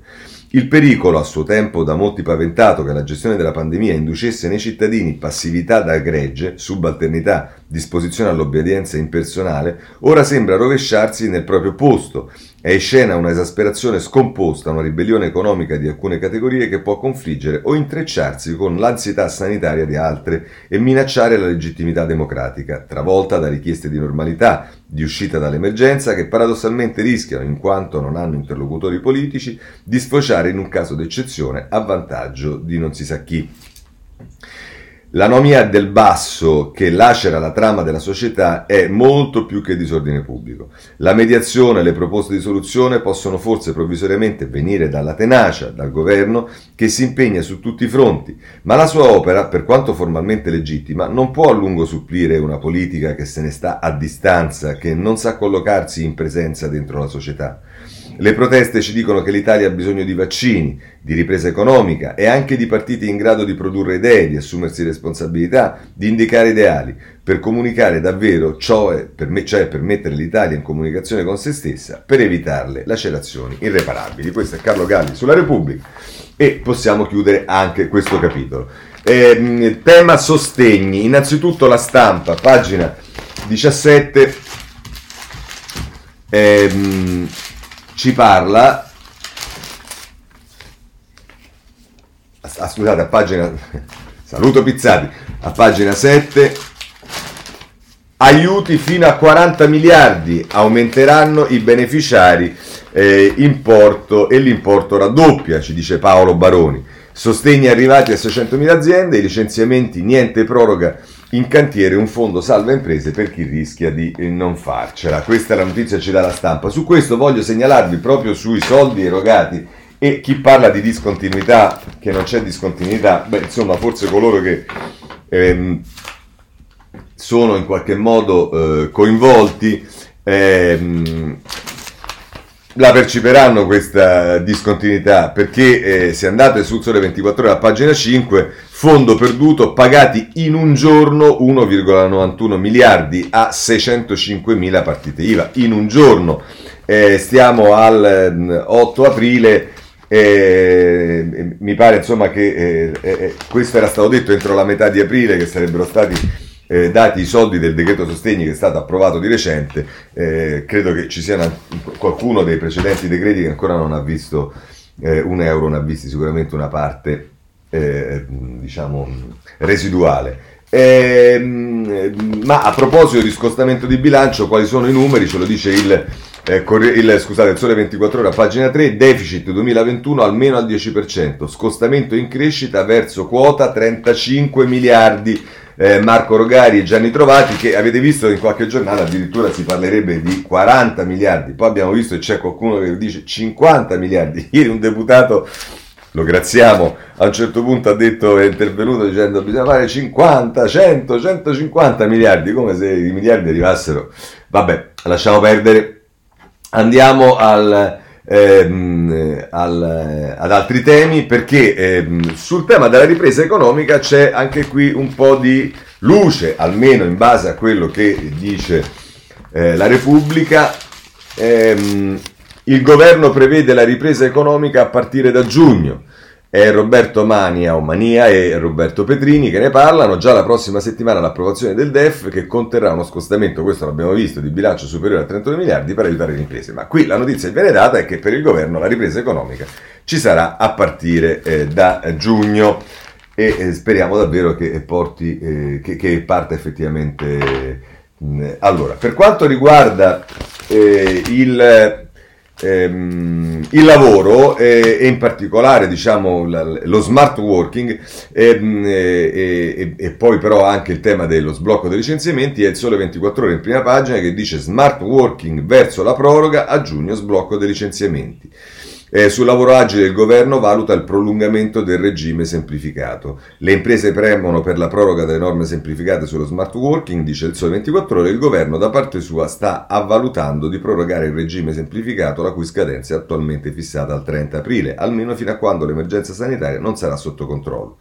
Il pericolo, a suo tempo da molti paventato, che la gestione della pandemia inducesse nei cittadini passività da gregge, subalternità, disposizione all'obbedienza impersonale, ora sembra rovesciarsi nel proprio posto è in scena una esasperazione scomposta, una ribellione economica di alcune categorie che può confliggere o intrecciarsi con l'ansietà sanitaria di altre e minacciare la legittimità democratica, travolta da richieste di normalità, di uscita dall'emergenza che paradossalmente rischiano, in quanto non hanno interlocutori politici, di sfociare in un caso d'eccezione a vantaggio di non si sa chi. L'anomia del basso che lacera la trama della società è molto più che disordine pubblico. La mediazione e le proposte di soluzione possono forse provvisoriamente venire dalla tenacia, dal governo, che si impegna su tutti i fronti, ma la sua opera, per quanto formalmente legittima, non può a lungo supplire una politica che se ne sta a distanza, che non sa collocarsi in presenza dentro la società. Le proteste ci dicono che l'Italia ha bisogno di vaccini, di ripresa economica e anche di partiti in grado di produrre idee, di assumersi responsabilità, di indicare ideali, per comunicare davvero, cioè per, me, cioè per mettere l'Italia in comunicazione con se stessa, per evitarle lacerazioni irreparabili. Questo è Carlo Galli sulla Repubblica e possiamo chiudere anche questo capitolo. Eh, tema sostegni, innanzitutto la stampa, pagina 17. Eh, ci parla. Ah, scusate a pagina saluto Pizzati a pagina 7 aiuti fino a 40 miliardi aumenteranno i beneficiari eh, importo e l'importo raddoppia ci dice Paolo Baroni. Sostegni arrivati a 600.000 aziende i licenziamenti niente proroga in cantiere un fondo salva imprese per chi rischia di non farcela. Questa è la notizia che ci dà la stampa. Su questo voglio segnalarvi proprio sui soldi erogati e chi parla di discontinuità, che non c'è discontinuità, beh, insomma, forse coloro che ehm, sono in qualche modo eh, coinvolti ehm, la percepiranno questa discontinuità perché eh, se andate sul Sole 24 ore a pagina 5 fondo perduto pagati in un giorno 1,91 miliardi a 605 mila partite IVA. In un giorno. Eh, stiamo al 8 mm, aprile eh, mi pare insomma che eh, eh, questo era stato detto entro la metà di aprile che sarebbero stati eh, dati i soldi del decreto sostegni che è stato approvato di recente, eh, credo che ci sia una, qualcuno dei precedenti decreti che ancora non ha visto eh, un euro, non ha visto sicuramente una parte eh, diciamo residuale. Eh, ma a proposito di scostamento di bilancio, quali sono i numeri? Ce lo dice il, eh, il, scusate, il Sole 24 ore a pagina 3, deficit 2021 almeno al 10%, scostamento in crescita verso quota 35 miliardi eh, Marco Rogari e Gianni Trovati che avete visto in qualche giornata addirittura si parlerebbe di 40 miliardi, poi abbiamo visto che c'è qualcuno che dice 50 miliardi, ieri un deputato lo graziamo, a un certo punto ha detto, è intervenuto dicendo bisogna fare 50, 100, 150 miliardi, come se i miliardi arrivassero. Vabbè, lasciamo perdere. Andiamo al, ehm, al, ad altri temi perché ehm, sul tema della ripresa economica c'è anche qui un po' di luce, almeno in base a quello che dice eh, la Repubblica. Ehm, il governo prevede la ripresa economica a partire da giugno. È Roberto Mania o Mania e Roberto Petrini che ne parlano. Già la prossima settimana l'approvazione del DEF che conterrà uno scostamento, questo l'abbiamo visto, di bilancio superiore a 32 miliardi per aiutare le imprese. Ma qui la notizia che viene data è che per il governo la ripresa economica ci sarà a partire eh, da giugno e eh, speriamo davvero che porti, eh, che, che, parte effettivamente. Allora, per quanto riguarda eh, il ehm, il lavoro eh, e in particolare diciamo, la, lo smart working ehm, e, e, e, poi però anche il tema dello sblocco dei licenziamenti è il sole 24 ore in prima pagina che dice smart working verso la proroga a giugno sblocco dei licenziamenti. Eh, sul lavoro agile il governo valuta il prolungamento del regime semplificato. Le imprese premono per la proroga delle norme semplificate sullo smart working, dice il Sole 24 ore, il governo da parte sua sta avvalutando di prorogare il regime semplificato la cui scadenza è attualmente fissata al 30 aprile, almeno fino a quando l'emergenza sanitaria non sarà sotto controllo.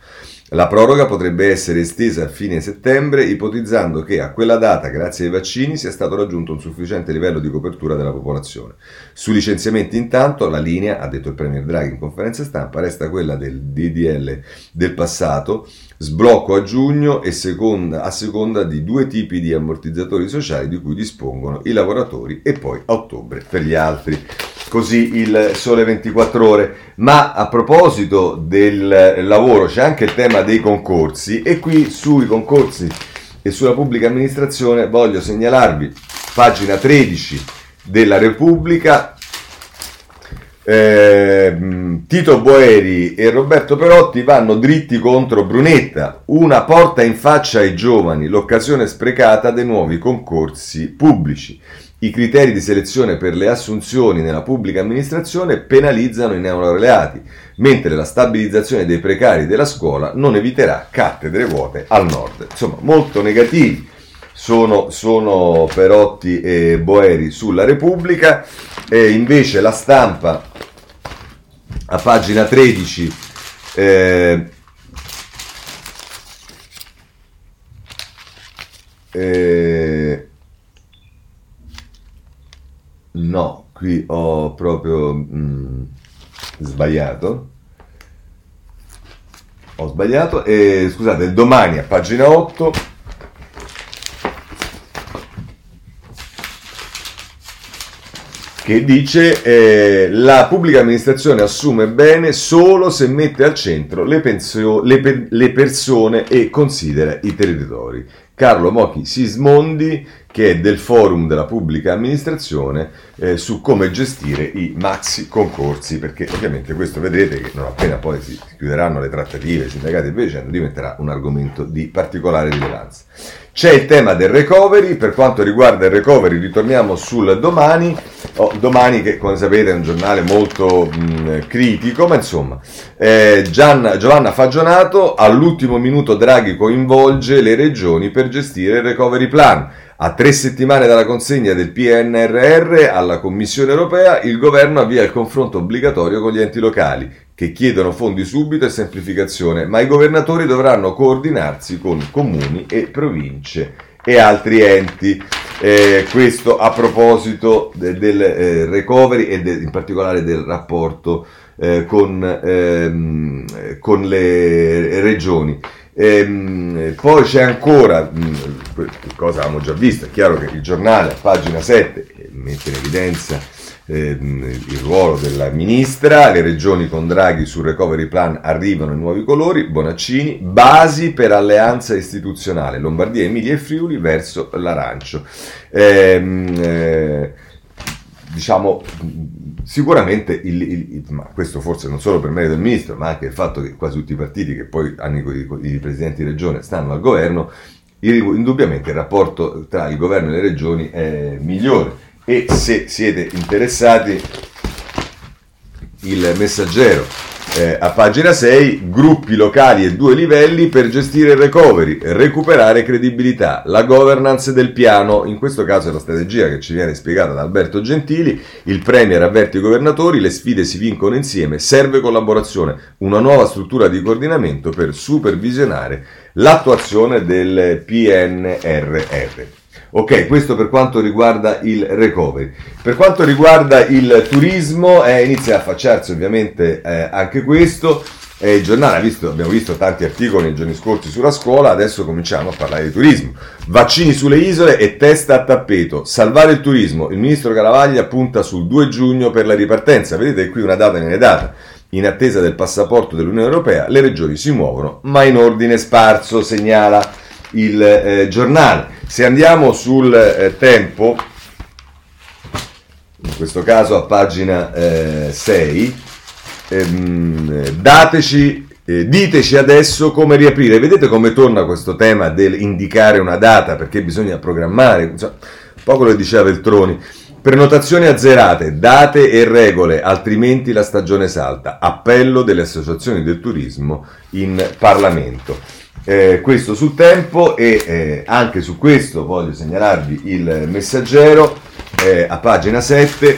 La proroga potrebbe essere estesa a fine settembre, ipotizzando che a quella data, grazie ai vaccini, sia stato raggiunto un sufficiente livello di copertura della popolazione. Sui licenziamenti, intanto, la linea, ha detto il Premier Draghi in conferenza stampa, resta quella del DDL del passato, sblocco a giugno e seconda, a seconda di due tipi di ammortizzatori sociali di cui dispongono i lavoratori e poi a ottobre per gli altri così il sole 24 ore. Ma a proposito del lavoro c'è anche il tema dei concorsi e qui sui concorsi e sulla pubblica amministrazione voglio segnalarvi pagina 13 della Repubblica eh, Tito Boeri e Roberto Perotti vanno dritti contro Brunetta, una porta in faccia ai giovani, l'occasione sprecata dei nuovi concorsi pubblici. I criteri di selezione per le assunzioni nella pubblica amministrazione penalizzano i neolaureati, mentre la stabilizzazione dei precari della scuola non eviterà cattedre vuote al nord. Insomma, molto negativi sono, sono Perotti e Boeri sulla Repubblica, e invece la stampa a pagina 13 eh, eh, No, qui ho proprio mh, mm, sbagliato. Ho sbagliato e scusate, domani a pagina 8 che dice eh, la pubblica amministrazione assume bene solo se mette al centro le, pensio- le, le persone e considera i territori. Carlo Mochi Sismondi che è del forum della pubblica amministrazione eh, su come gestire i maxi concorsi, perché ovviamente questo vedrete che non appena poi si chiuderanno le trattative, i sindacati e via dicendo, diventerà un argomento di particolare rilevanza. C'è il tema del recovery, per quanto riguarda il recovery ritorniamo sul domani, oh, domani che come sapete è un giornale molto mh, critico, ma insomma, eh, Gian, Giovanna Fagionato all'ultimo minuto Draghi coinvolge le regioni per gestire il recovery plan A tre settimane dalla consegna del PNRR alla Commissione europea, il governo avvia il confronto obbligatorio con gli enti locali, che chiedono fondi subito e semplificazione, ma i governatori dovranno coordinarsi con comuni e province e altri enti. Eh, questo a proposito de, del eh, recovery e de, in particolare del rapporto eh, con, ehm, con le regioni. Ehm, poi c'è ancora, mh, cosa avevamo già visto, è chiaro che il giornale a pagina 7 mette in evidenza ehm, il ruolo della ministra, le regioni con Draghi sul recovery plan arrivano in nuovi colori, Bonaccini, basi per alleanza istituzionale, Lombardia, Emilia e Friuli verso l'arancio. Ehm, eh, diciamo Sicuramente, il, il, ma questo forse non solo per merito del ministro, ma anche il fatto che quasi tutti i partiti che poi hanno i, i presidenti di regione stanno al governo, indubbiamente il rapporto tra il governo e le regioni è migliore. E se siete interessati, il messaggero eh, a pagina 6, gruppi locali e due livelli per gestire il recovery, recuperare credibilità, la governance del piano, in questo caso è la strategia che ci viene spiegata da Alberto Gentili, il Premier avverte i governatori, le sfide si vincono insieme, serve collaborazione, una nuova struttura di coordinamento per supervisionare l'attuazione del PNRR. Ok, questo per quanto riguarda il recovery. Per quanto riguarda il turismo, eh, inizia a affacciarsi ovviamente eh, anche questo. Eh, il giornale visto, abbiamo visto tanti articoli nei giorni scorsi sulla scuola, adesso cominciamo a parlare di turismo. Vaccini sulle isole e testa a tappeto. Salvare il turismo. Il ministro Caravaglia punta sul 2 giugno per la ripartenza. Vedete qui una data viene data. In attesa del passaporto dell'Unione Europea, le regioni si muovono, ma in ordine sparso, segnala il eh, giornale. Se andiamo sul eh, tempo, in questo caso a pagina eh, 6, ehm, dateci, eh, diteci adesso come riaprire. Vedete come torna questo tema del indicare una data perché bisogna programmare, insomma, poco lo diceva Veltroni. Prenotazioni azzerate, date e regole, altrimenti la stagione salta. Appello delle associazioni del turismo in Parlamento eh, questo sul tempo e eh, anche su questo voglio segnalarvi il messaggero eh, a pagina 7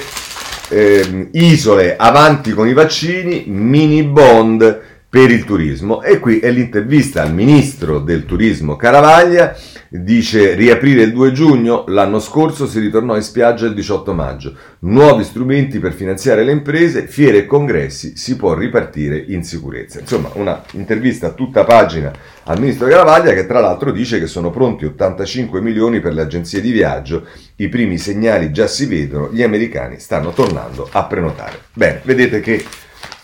ehm, isole avanti con i vaccini mini bond per il turismo e qui è l'intervista al ministro del turismo Caravaglia Dice riaprire il 2 giugno, l'anno scorso si ritornò in spiaggia il 18 maggio. Nuovi strumenti per finanziare le imprese, fiere e congressi, si può ripartire in sicurezza. Insomma, una intervista a tutta pagina al ministro Garavaglia che tra l'altro dice che sono pronti 85 milioni per le agenzie di viaggio, i primi segnali già si vedono, gli americani stanno tornando a prenotare. Bene, vedete che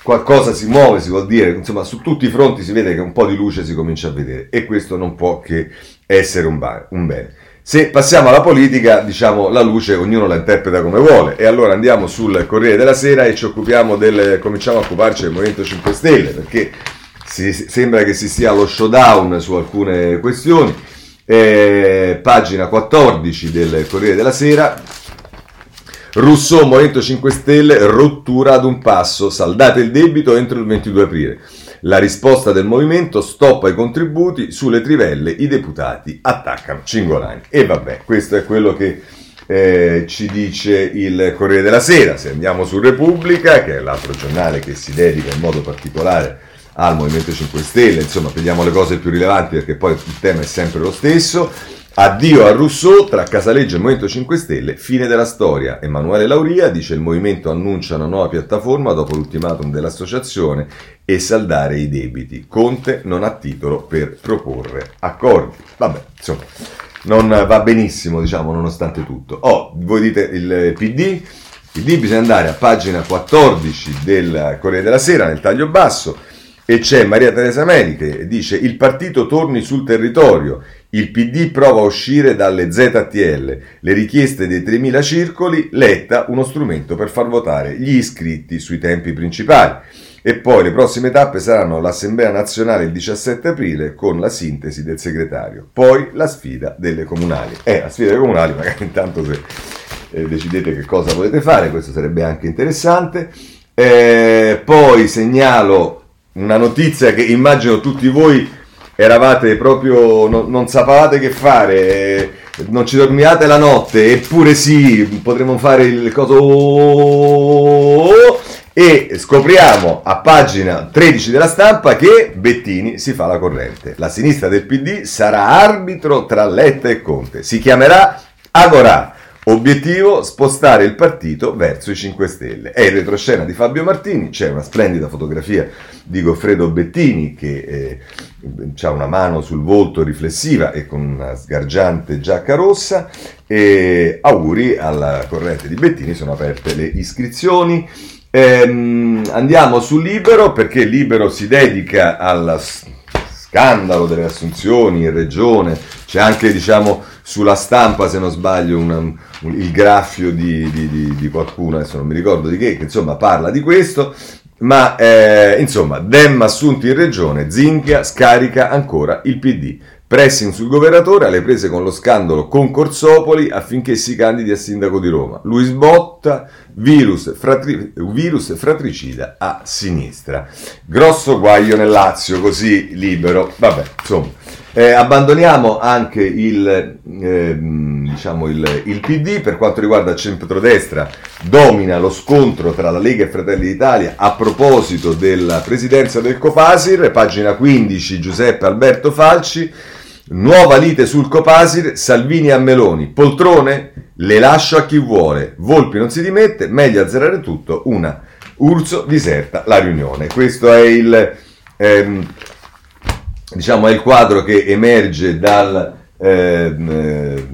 qualcosa si muove, si vuol dire, insomma su tutti i fronti si vede che un po' di luce si comincia a vedere e questo non può che essere un, ba- un bene. Se passiamo alla politica, diciamo, la luce ognuno la interpreta come vuole. E allora andiamo sul Corriere della Sera e del. cominciamo a occuparci del Movimento 5 Stelle, perché si, sembra che si stia allo showdown su alcune questioni. Eh, pagina 14 del Corriere della Sera. Rousseau, Movimento 5 Stelle, rottura ad un passo, saldate il debito entro il 22 aprile. La risposta del movimento stoppa i contributi, sulle trivelle i deputati attaccano Cingolani. E vabbè, questo è quello che eh, ci dice il Corriere della Sera. Se andiamo su Repubblica, che è l'altro giornale che si dedica in modo particolare al Movimento 5 Stelle, insomma, vediamo le cose più rilevanti perché poi il tema è sempre lo stesso. Addio a Rousseau, tra Casaleggio e Movimento 5 Stelle, fine della storia. Emanuele Lauria dice il movimento annuncia una nuova piattaforma dopo l'ultimatum dell'associazione e saldare i debiti. Conte non ha titolo per proporre accordi. Vabbè, insomma, non va benissimo, diciamo, nonostante tutto. Oh, voi dite il PD? PD bisogna andare a pagina 14 del Corriere della Sera, nel taglio basso, e c'è Maria Teresa Meli che dice il partito torni sul territorio, il PD prova a uscire dalle ZTL, le richieste dei 3.000 circoli, Letta uno strumento per far votare gli iscritti sui tempi principali. E poi le prossime tappe saranno l'Assemblea nazionale il 17 aprile con la sintesi del segretario. Poi la sfida delle comunali. Eh, la sfida delle comunali, magari intanto se eh, decidete che cosa volete fare, questo sarebbe anche interessante. Eh, poi segnalo una notizia che immagino tutti voi eravate proprio, no, non sapevate che fare, eh, non ci dormiate la notte, eppure sì, potremmo fare il coso... E scopriamo a pagina 13 della stampa che Bettini si fa la corrente. La sinistra del PD sarà arbitro tra Letta e Conte. Si chiamerà Agorà. Obiettivo spostare il partito verso i 5 Stelle. È il retroscena di Fabio Martini, c'è una splendida fotografia di Goffredo Bettini che eh, ha una mano sul volto riflessiva e con una sgargiante giacca rossa. E auguri alla corrente di Bettini, sono aperte le iscrizioni. Ehm, andiamo su Libero perché Libero si dedica al scandalo delle assunzioni in regione, c'è anche diciamo sulla stampa se non sbaglio una, un, il graffio di, di, di, di, qualcuno, adesso non mi ricordo di che, che insomma parla di questo, ma eh, insomma Dem assunti in regione, Zinchia scarica ancora il PD. Pressing sul governatore alle prese con lo scandalo Concorsopoli affinché si candidi a sindaco di Roma. Luis Botta, virus, fratri, virus fratricida a sinistra. Grosso guaio nel Lazio, così libero. Vabbè, insomma. Eh, abbandoniamo anche il, eh, diciamo il, il, PD per quanto riguarda il centrodestra, domina lo scontro tra la Lega e Fratelli d'Italia a proposito della presidenza del Copasir, pagina 15 Giuseppe Alberto Falci, nuova lite sul Copasir, Salvini a Meloni, poltrone, le lascio a chi vuole, Volpi non si dimette, meglio azzerare tutto, una Urso diserta la riunione. Questo è il... Ehm, diciamo, è il quadro che emerge dal, ehm, eh,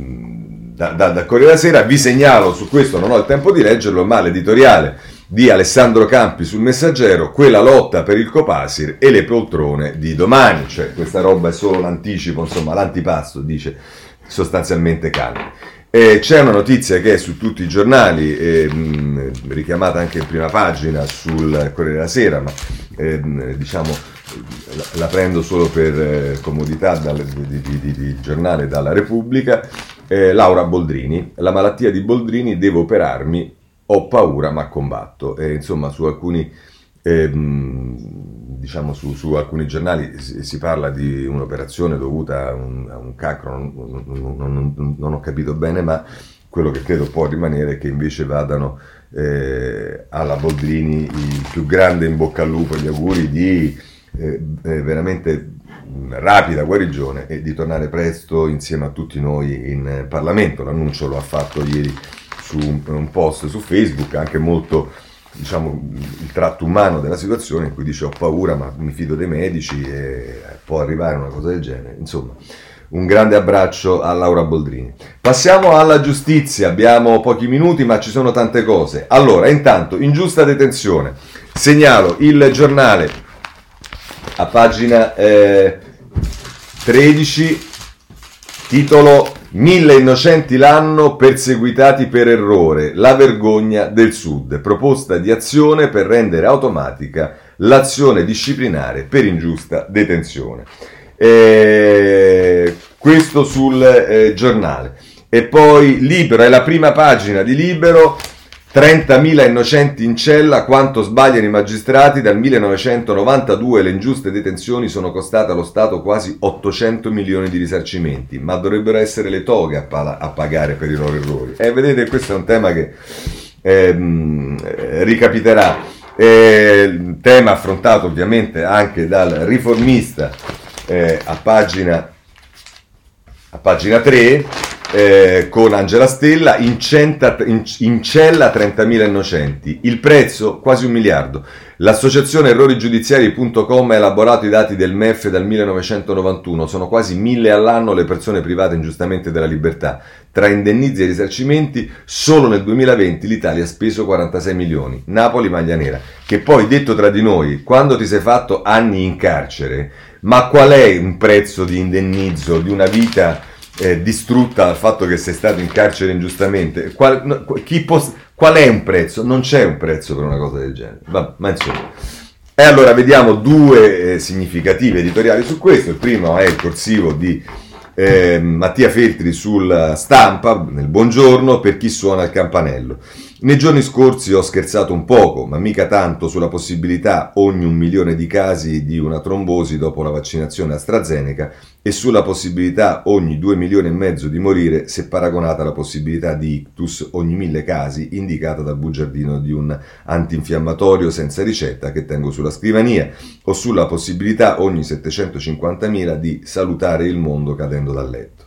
da, da, da Corriere della Sera. Vi segnalo su questo, non ho il tempo di leggerlo, ma l'editoriale di Alessandro Campi sul Messaggero, quella lotta per il Copasir e le poltrone di domani, cioè questa roba è solo l'anticipo, insomma l'antipasto, dice sostanzialmente Campi. Eh, c'è una notizia che è su tutti i giornali, eh, richiamata anche in prima pagina sul Corriere della Sera, ma eh, diciamo la, la, prendo solo per eh, comodità dal, di, di, di, di, giornale dalla Repubblica. Eh, Laura Boldrini, la malattia di Boldrini, devo operarmi, ho paura ma combatto. insomma, su alcuni ehm, diciamo su, su, alcuni giornali si, si, parla di un'operazione dovuta a un, a un cancro, non, non, non, non, ho capito bene, ma quello che credo può rimanere è che invece vadano eh, alla Boldrini il più grande in bocca al lupo, gli auguri di eh, eh, veramente rapida guarigione e di tornare presto insieme a tutti noi in Parlamento. L'annuncio lo ha fatto ieri su un, post su Facebook, anche molto diciamo, il tratto umano della situazione in cui dice ho paura ma mi fido dei medici e può arrivare una cosa del genere. Insomma, un grande abbraccio a Laura Boldrini. Passiamo alla giustizia, abbiamo pochi minuti ma ci sono tante cose. Allora, intanto, ingiusta detenzione. Segnalo il giornale a pagina eh, 13, titolo Mille innocenti l'anno perseguitati per errore, la vergogna del Sud, proposta di azione per rendere automatica l'azione disciplinare per ingiusta detenzione. Eh, questo sul eh, giornale. E poi Libero, è la prima pagina di Libero, 30.000 innocenti in cella, quanto sbagliano i magistrati, dal 1992 le ingiuste detenzioni sono costate allo Stato quasi 800 milioni di risarcimenti, ma dovrebbero essere le toghe a, pala- a pagare per i loro errori. E vedete, questo è un tema che ehm, ricapiterà. Eh, tema affrontato ovviamente anche dal riformista eh, a, pagina, a pagina 3 eh, con Angela Stella, in, centa, in, in cella 30.000 innocenti, il prezzo quasi un miliardo. L'associazione errorigiudiziari.com ha elaborato i dati del MEF dal 1991, sono quasi mille all'anno le persone private ingiustamente della libertà. Tra indennizi e risarcimenti, solo nel 2020 l'Italia ha speso 46 milioni. Napoli maglia nera. Che poi, detto tra di noi, quando ti sei fatto anni in carcere, ma qual è un prezzo di indennizzo di una vita eh, distrutta dal fatto che sei stato in carcere ingiustamente, qual, no, pos- qual, è un prezzo? Non c'è un prezzo per una cosa del genere. Va, ma insomma. E allora vediamo due eh, significative editoriali su questo. Il primo è il corsivo di eh, Mattia Feltri sulla stampa, nel buongiorno, per chi suona il campanello. Nei giorni scorsi ho scherzato un poco, ma mica tanto, sulla possibilità ogni un milione di casi di una trombosi dopo la vaccinazione AstraZeneca e sulla possibilità ogni due milioni e mezzo di morire se paragonata alla possibilità di ictus ogni mille casi indicata dal bugiardino di un antinfiammatorio senza ricetta che tengo sulla scrivania o sulla possibilità ogni 750.000 di salutare il mondo cadendo dal letto.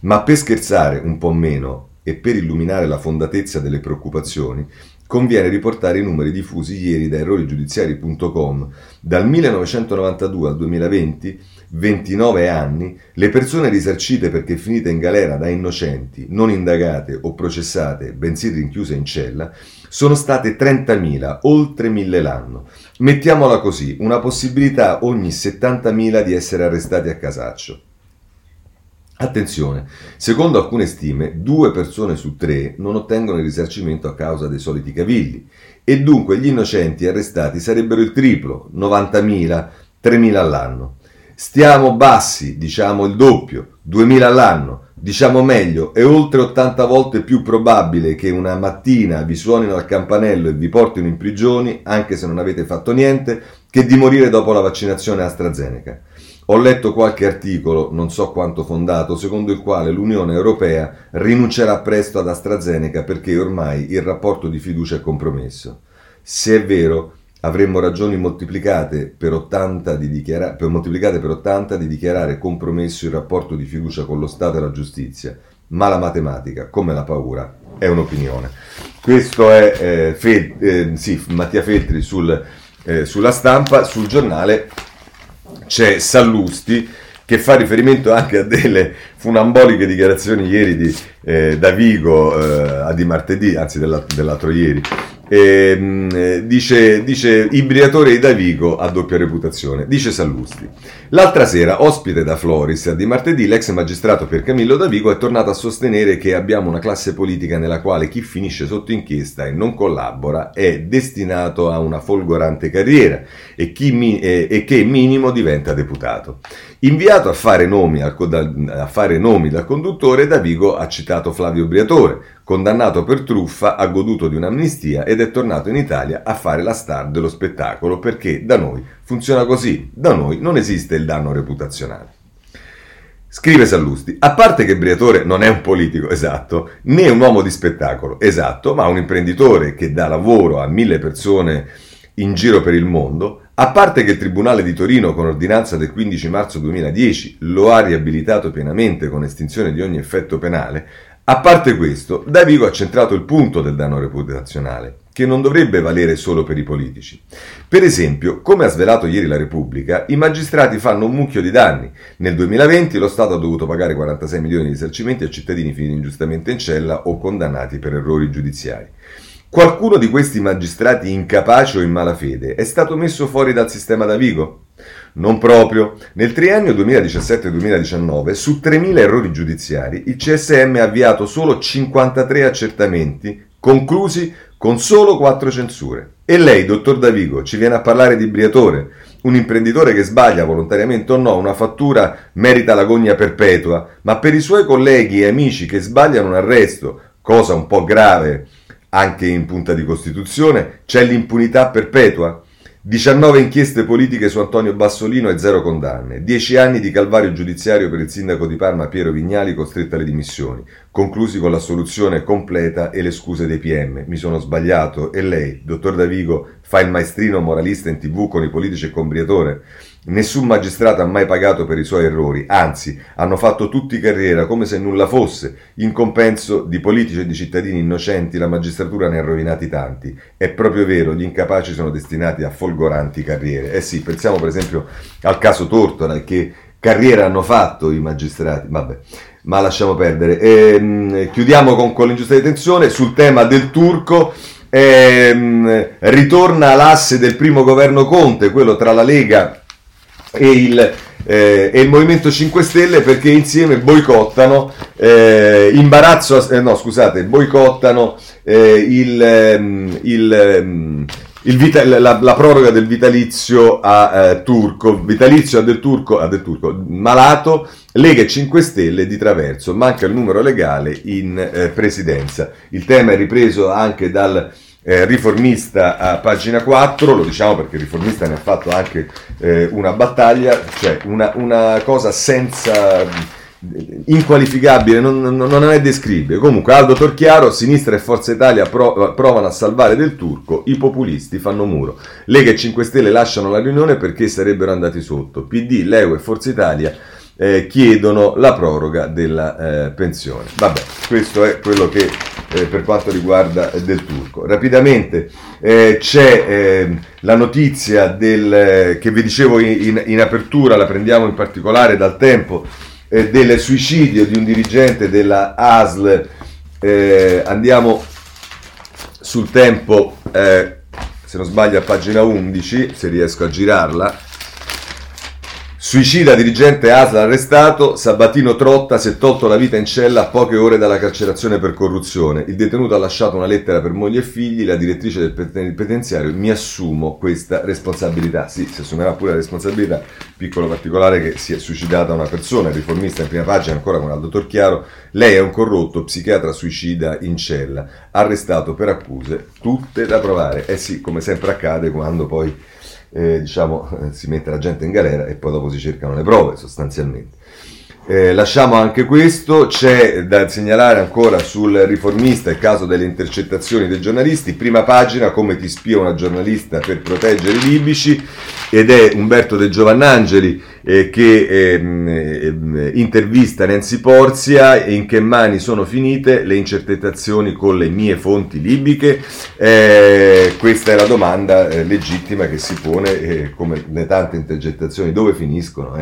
Ma per scherzare un po' meno e per illuminare la fondatezza delle preoccupazioni, conviene riportare i numeri diffusi ieri da errorigiudiziari.com. Dal 1992 al 2020, 29 anni, le persone risarcite perché finite in galera da innocenti, non indagate o processate, bensì rinchiuse in cella, sono state 30.000, oltre 1.000 l'anno. Mettiamola così, una possibilità ogni 70.000 di essere arrestati a casaccio. Attenzione, secondo alcune stime, due persone su tre non ottengono il risarcimento a causa dei soliti cavilli e dunque gli innocenti arrestati sarebbero il triplo, 90.000, 3.000 all'anno. Stiamo bassi, diciamo il doppio, 2.000 all'anno, diciamo meglio, è oltre 80 volte più probabile che una mattina vi suonino al campanello e vi portino in prigione, anche se non avete fatto niente, che di morire dopo la vaccinazione AstraZeneca. Ho letto qualche articolo, non so quanto fondato, secondo il quale l'Unione Europea rinuncerà presto ad AstraZeneca perché ormai il rapporto di fiducia è compromesso. Se è vero, avremmo ragioni moltiplicate per 80 di, dichiara- per moltiplicate per 80 di dichiarare compromesso il rapporto di fiducia con lo Stato e la giustizia, ma la matematica, come la paura, è un'opinione. Questo è eh, Fe- eh, sì, Mattia Feltri sul, eh, sulla stampa, sul giornale c'è Sallusti che fa riferimento anche a delle funamboliche dichiarazioni ieri di eh, Davigo, eh, di martedì, anzi dell'altro ieri, e, ehm, eh, dice, dice Ibriatore di Davigo a doppia reputazione, dice Sallusti. L'altra sera, ospite da Floris, di martedì l'ex magistrato per Camillo Davigo è tornato a sostenere che abbiamo una classe politica nella quale chi finisce sotto inchiesta e non collabora è destinato a una folgorante carriera e, mi, e, e che minimo diventa deputato. Inviato a fare, nomi a fare nomi dal conduttore, Davigo ha citato Flavio Briatore, condannato per truffa, ha goduto di un'amnistia ed è tornato in Italia a fare la star dello spettacolo perché da noi funziona così, da noi non esiste il danno reputazionale. Scrive Sallusti, a parte che Briatore non è un politico, esatto, né un uomo di spettacolo, esatto, ma un imprenditore che dà lavoro a mille persone in giro per il mondo, a parte che il Tribunale di Torino, con ordinanza del 15 marzo 2010, lo ha riabilitato pienamente con estinzione di ogni effetto penale, a parte questo, Davigo ha centrato il punto del danno reputazionale, che non dovrebbe valere solo per i politici. Per esempio, come ha svelato ieri la Repubblica, i magistrati fanno un mucchio di danni. Nel 2020 lo Stato ha dovuto pagare 46 milioni di risarcimenti a cittadini finiti ingiustamente in cella o condannati per errori giudiziari. Qualcuno di questi magistrati incapaci o in malafede è stato messo fuori dal sistema Davigo? Non proprio. Nel triennio 2017-2019, su 3.000 errori giudiziari, il CSM ha avviato solo 53 accertamenti, conclusi con solo 4 censure. E lei, dottor Davigo, ci viene a parlare di Briatore? Un imprenditore che sbaglia volontariamente o no una fattura merita l'agonia perpetua, ma per i suoi colleghi e amici che sbagliano un arresto, cosa un po' grave anche in punta di Costituzione, c'è l'impunità perpetua? 19 inchieste politiche su Antonio Bassolino e zero condanne. 10 anni di calvario giudiziario per il sindaco di Parma Piero Vignali costretto alle dimissioni, conclusi con la soluzione completa e le scuse dei PM. Mi sono sbagliato e lei, dottor Davigo, fa il maestrino moralista in tv con i politici e con Briatore? Nessun magistrato ha mai pagato per i suoi errori, anzi, hanno fatto tutti carriera come se nulla fosse. In compenso di politici e di cittadini innocenti la magistratura ne ha rovinati tanti. È proprio vero, gli incapaci sono destinati a folgoranti carriere. Eh sì, pensiamo per esempio al caso Tortora, che carriera hanno fatto i magistrati. Vabbè, ma lasciamo perdere. Ehm, chiudiamo con, con l'ingiusta detenzione sul tema del turco. Ehm, ritorna l'asse del primo governo Conte, quello tra la Lega e il, eh, e il Movimento 5 Stelle perché insieme boicottano eh, imbarazzo, eh, no scusate, boicottano eh, il, ehm, il, ehm, vita, la, la, proroga del vitalizio a eh, Turco, vitalizio a del Turco, a del Turco, malato, Lega 5 Stelle di Traverso, manca il numero legale in eh, presidenza. Il tema è ripreso anche dal eh, riformista a pagina 4, lo diciamo perché il riformista ne ha fatto anche eh, una battaglia, cioè una, una cosa senza inqualificabile, non, non, è descrivibile. Comunque Aldo Torchiaro, Sinistra e Forza Italia pro, provano a salvare del turco, i populisti fanno muro. Lega e 5 Stelle lasciano la riunione perché sarebbero andati sotto. PD, Leo e Forza Italia eh, chiedono la proroga della eh, pensione. Vabbè, questo è quello che eh, per quanto riguarda eh, del turco. Rapidamente eh, c'è ehm, la notizia del, eh, che vi dicevo in, in, in, apertura, la prendiamo in particolare dal tempo, del suicidio di un dirigente della ASL. andiamo sul tempo, se non sbaglio a pagina 11, se riesco a girarla Suicida dirigente ASL arrestato, Sabatino Trotta si è tolto la vita in cella a poche ore dalla carcerazione per corruzione. Il detenuto ha lasciato una lettera per moglie e figli, la direttrice del penitenziario mi assumo questa responsabilità. Sì, si assumerà pure la responsabilità, piccolo particolare che si è suicidata una persona, il riformista in prima pagina ancora con Aldo Torchiaro, lei è un corrotto psichiatra suicida in cella, arrestato per accuse tutte da provare. Eh sì, come sempre accade quando poi eh, diciamo, eh, si mette la gente in galera e poi dopo si cercano le prove sostanzialmente. Eh, lasciamo anche questo, c'è da segnalare ancora sul riformista il caso delle intercettazioni dei giornalisti, prima pagina come ti spia una giornalista per proteggere i libici ed è Umberto De Giovannangeli eh, che ehm, eh, intervista Nancy Porzia in che mani sono finite le intercettazioni con le mie fonti libiche? Eh, questa è la domanda eh, legittima che si pone eh, come le tante intercettazioni dove finiscono?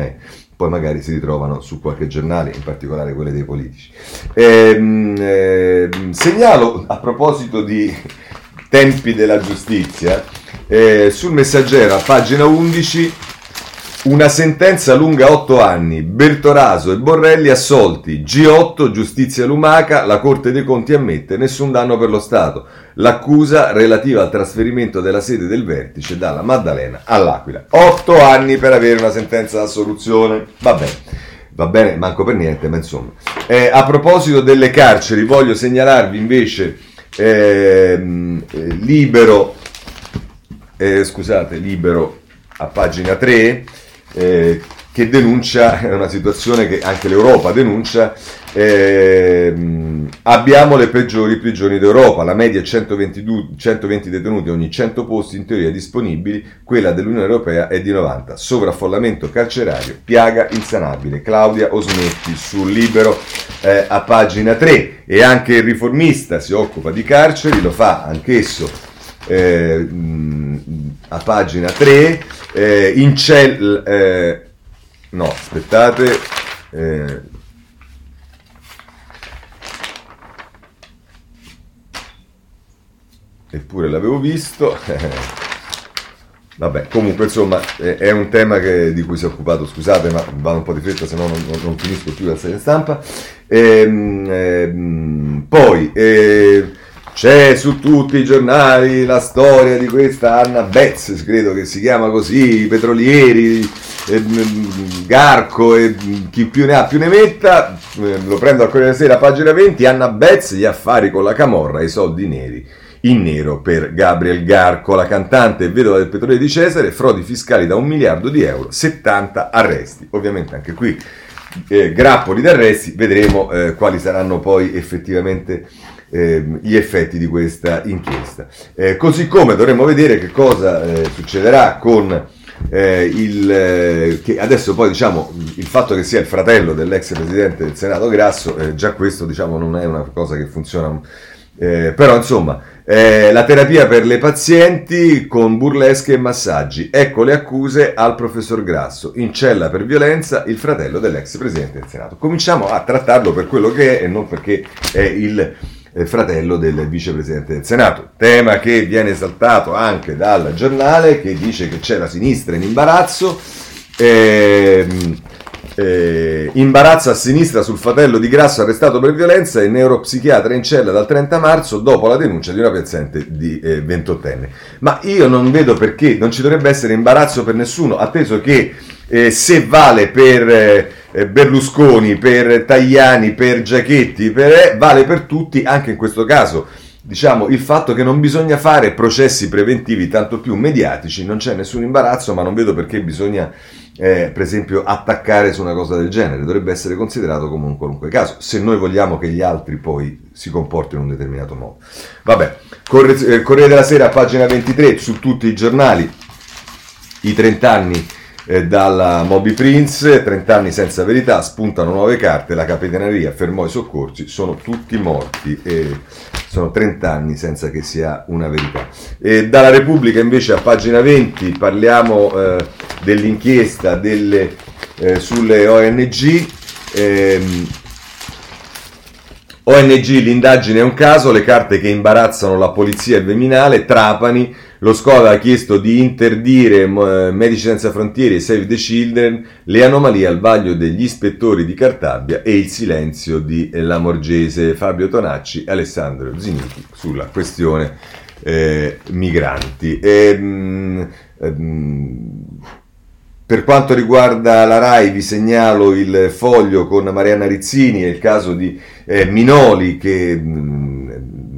Poi magari si ritrovano su qualche giornale, in particolare quelle dei politici. Ehm, ehm, segnalo a proposito di tempi della giustizia, eh, sul messaggero a pagina 11 una sentenza lunga 8 anni, Bertoraso e Borrelli assolti, G8, giustizia lumaca, la Corte dei Conti ammette nessun danno per lo Stato. L'accusa relativa al trasferimento della sede del vertice dalla Maddalena all'Aquila. 8 anni per avere una sentenza d'assoluzione. Va bene, va bene, manco per niente, ma insomma. Eh, a proposito delle carceri, voglio segnalarvi invece ehm, eh, libero, eh, scusate, libero a pagina 3 eh, che denuncia, è una situazione che anche l'Europa denuncia, eh, abbiamo le peggiori prigioni d'Europa, la media è 120, 120 detenuti ogni 100 posti in teoria disponibili, quella dell'Unione Europea è di 90, sovraffollamento carcerario, piaga insanabile. Claudia Osmetti sul libero eh, a pagina 3 e anche il riformista si occupa di carceri, lo fa anch'esso eh, a pagina 3 eh, in cell eh, no aspettate eh, eppure l'avevo visto Vabbè, comunque insomma è un tema che, di cui si è occupato, scusate ma vado un po' di fretta se no non, non, finisco più la serie stampa. Ehm, ehm, poi eh, c'è su tutti i giornali la storia di questa Anna Betz, credo che si chiama così, i petrolieri, eh, Garco e chi più ne ha più ne metta. Eh, lo prendo a Corriere Sera, pagina 20, Anna Betz, gli affari con la camorra, i soldi neri in nero per Gabriel Garco, la cantante e vedova del petrolio di Cesare, frodi fiscali da un miliardo di euro, 70 arresti. Ovviamente anche qui eh, grappoli d'arresti, vedremo eh, quali saranno poi effettivamente eh, gli effetti di questa inchiesta. Eh, così come dovremo vedere che cosa eh, succederà con eh, il eh, che adesso poi diciamo il fatto che sia il fratello dell'ex presidente del Senato Grasso, eh, già questo diciamo non è una cosa che funziona, però insomma la terapia per le pazienti con burlesche e massaggi. Ecco le accuse al professor Grasso. In cella per violenza il fratello dell'ex presidente del Senato. Cominciamo a trattarlo per quello che è e non perché è il eh, fratello del vicepresidente del Senato. Tema che viene esaltato anche dal giornale che dice che c'è la sinistra in imbarazzo. Ehm, Eh, imbarazzo a sinistra sul fratello di Grasso arrestato per violenza e neuropsichiatra in cella dal 30 marzo dopo la denuncia di una paziente di eh, 28enne. Ma io non vedo perché non ci dovrebbe essere imbarazzo per nessuno, atteso che eh, se vale per eh, Berlusconi, per Tajani, per Giachetti, per, eh, vale per tutti anche in questo caso diciamo, il fatto che non bisogna fare processi preventivi tanto più mediatici, non c'è nessun imbarazzo, ma non vedo perché bisogna, eh, per esempio, attaccare su una cosa del genere. Dovrebbe essere considerato come un qualunque caso, se noi vogliamo che gli altri poi si comportino in un determinato modo. Vabbè, Corriere, eh, Corriere della Sera, pagina 23, su tutti i giornali, i 30 anni eh, dalla Moby Prince, 30 anni senza verità, spuntano nuove carte, la capitaneria fermò i soccorsi, sono tutti morti e sono 30 anni senza che sia una verità. E dalla Repubblica invece a pagina 20 parliamo eh, dell'inchiesta delle, eh, sulle ONG. Ehm, ONG, l'indagine è un caso, le carte che imbarazzano la polizia e il Viminale, Trapani, lo Scola ha chiesto di interdire eh, Medici Senza Frontiere e Save the Children le anomalie al vaglio degli ispettori di Cartabia e il silenzio di Lamorgese, Fabio Tonacci e Alessandro Ziniti sulla questione eh, migranti. E, mh, mh, per quanto riguarda la RAI vi segnalo il foglio con Marianna Rizzini e il caso di eh, Minoli che mh,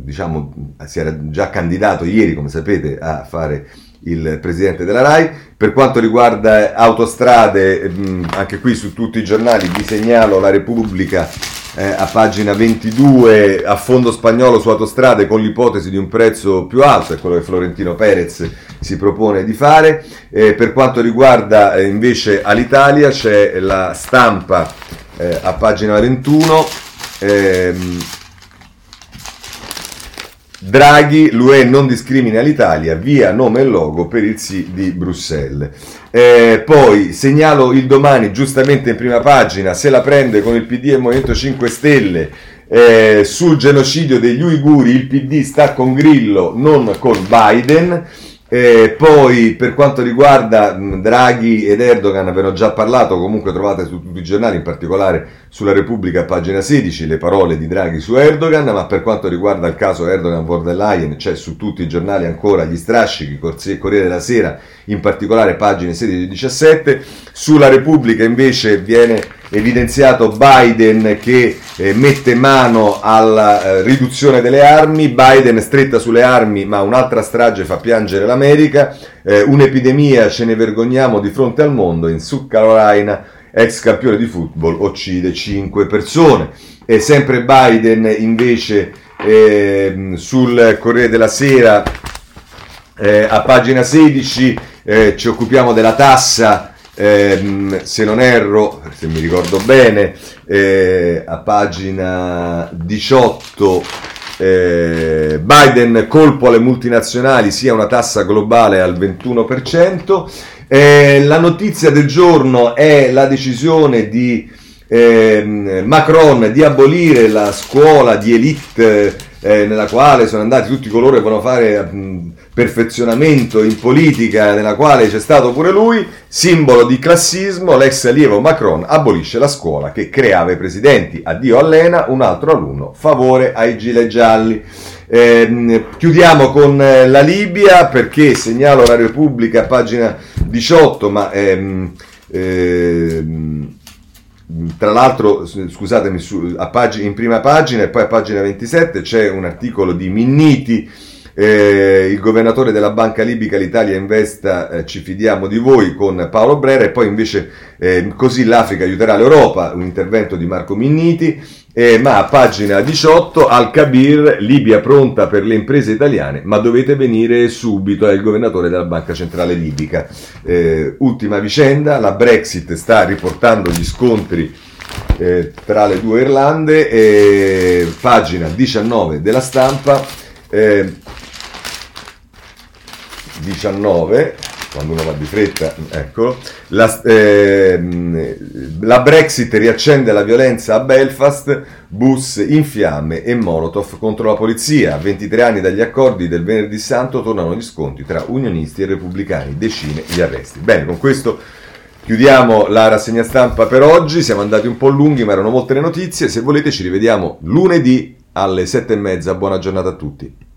diciamo, si era già candidato ieri, come sapete, a fare il presidente della RAI. Per quanto riguarda autostrade, anche qui su tutti i giornali vi segnalo la Repubblica eh, a pagina 22 a fondo spagnolo su autostrade con l'ipotesi di un prezzo più alto, è quello che Florentino Perez si propone di fare. Eh, per quanto riguarda eh, invece all'Italia c'è la stampa eh, a pagina 21. Ehm, Draghi, l'UE non discrimina l'Italia, via nome e logo per il sì di Bruxelles. Eh, poi segnalo il domani, giustamente in prima pagina, se la prende con il PD e il Movimento 5 Stelle. Eh, sul genocidio degli uiguri il PD sta con Grillo, non con Biden. Eh, poi per quanto riguarda Draghi ed Erdogan, ve ne ho già parlato, comunque trovate su tutti i giornali, in particolare sulla Repubblica, pagina 16, le parole di Draghi su Erdogan, ma per quanto riguarda il caso Erdogan von Leyen, c'è su tutti i giornali ancora gli strascichi, Corriere della Sera, in particolare pagine 16 e 17. Sulla Repubblica invece viene evidenziato Biden che eh, mette mano alla eh, riduzione delle armi, Biden stretta sulle armi ma un'altra strage fa piangere l'America, eh, un'epidemia ce ne vergogniamo di fronte al mondo, in South Carolina ex campione di football uccide 5 persone. E sempre Biden invece ehm, sul Corriere della Sera eh, a pagina 16 eh, ci occupiamo della tassa ehm, se non erro, se mi ricordo bene, eh, a pagina 18 eh, Biden colpo alle multinazionali sia una tassa globale al 21%. Eh, la notizia del giorno è la decisione di eh, Macron di abolire la scuola di elite eh, nella quale sono andati tutti coloro che vogliono fare mh, perfezionamento in politica, nella quale c'è stato pure lui, simbolo di classismo, l'ex allievo Macron abolisce la scuola che creava i presidenti. Addio a Lena, un altro alunno, favore ai gilet gialli. Eh, chiudiamo con eh, la Libia perché segnalo la Repubblica, pagina 18, ma ehm, ehm, tra l'altro, scusatemi, su, pag- in prima pagina e poi a pagina 27 c'è un articolo di Minniti eh, il governatore della banca libica l'Italia investa, eh, ci fidiamo di voi con Paolo Brera e poi invece eh, così l'Africa aiuterà l'Europa, un intervento di Marco Minniti, eh, ma a pagina 18 al Kabir, Libia pronta per le imprese italiane, ma dovete venire subito, è il governatore della banca centrale libica. Eh, ultima vicenda, la Brexit sta riportando gli scontri eh, tra le due Irlande, pagina 19 della stampa. Eh, 19, quando uno va di fretta, eccolo, la, eh, la, Brexit riaccende la violenza a Belfast, bus in fiamme e Molotov contro la polizia. A 23 anni dagli accordi del venerdì santo tornano gli scontri tra unionisti e repubblicani, decine gli arresti. Bene, con questo Chiudiamo la rassegna stampa per oggi, siamo andati un po' lunghi ma erano molte le notizie, se volete ci rivediamo lunedì alle sette e mezza, buona giornata a tutti.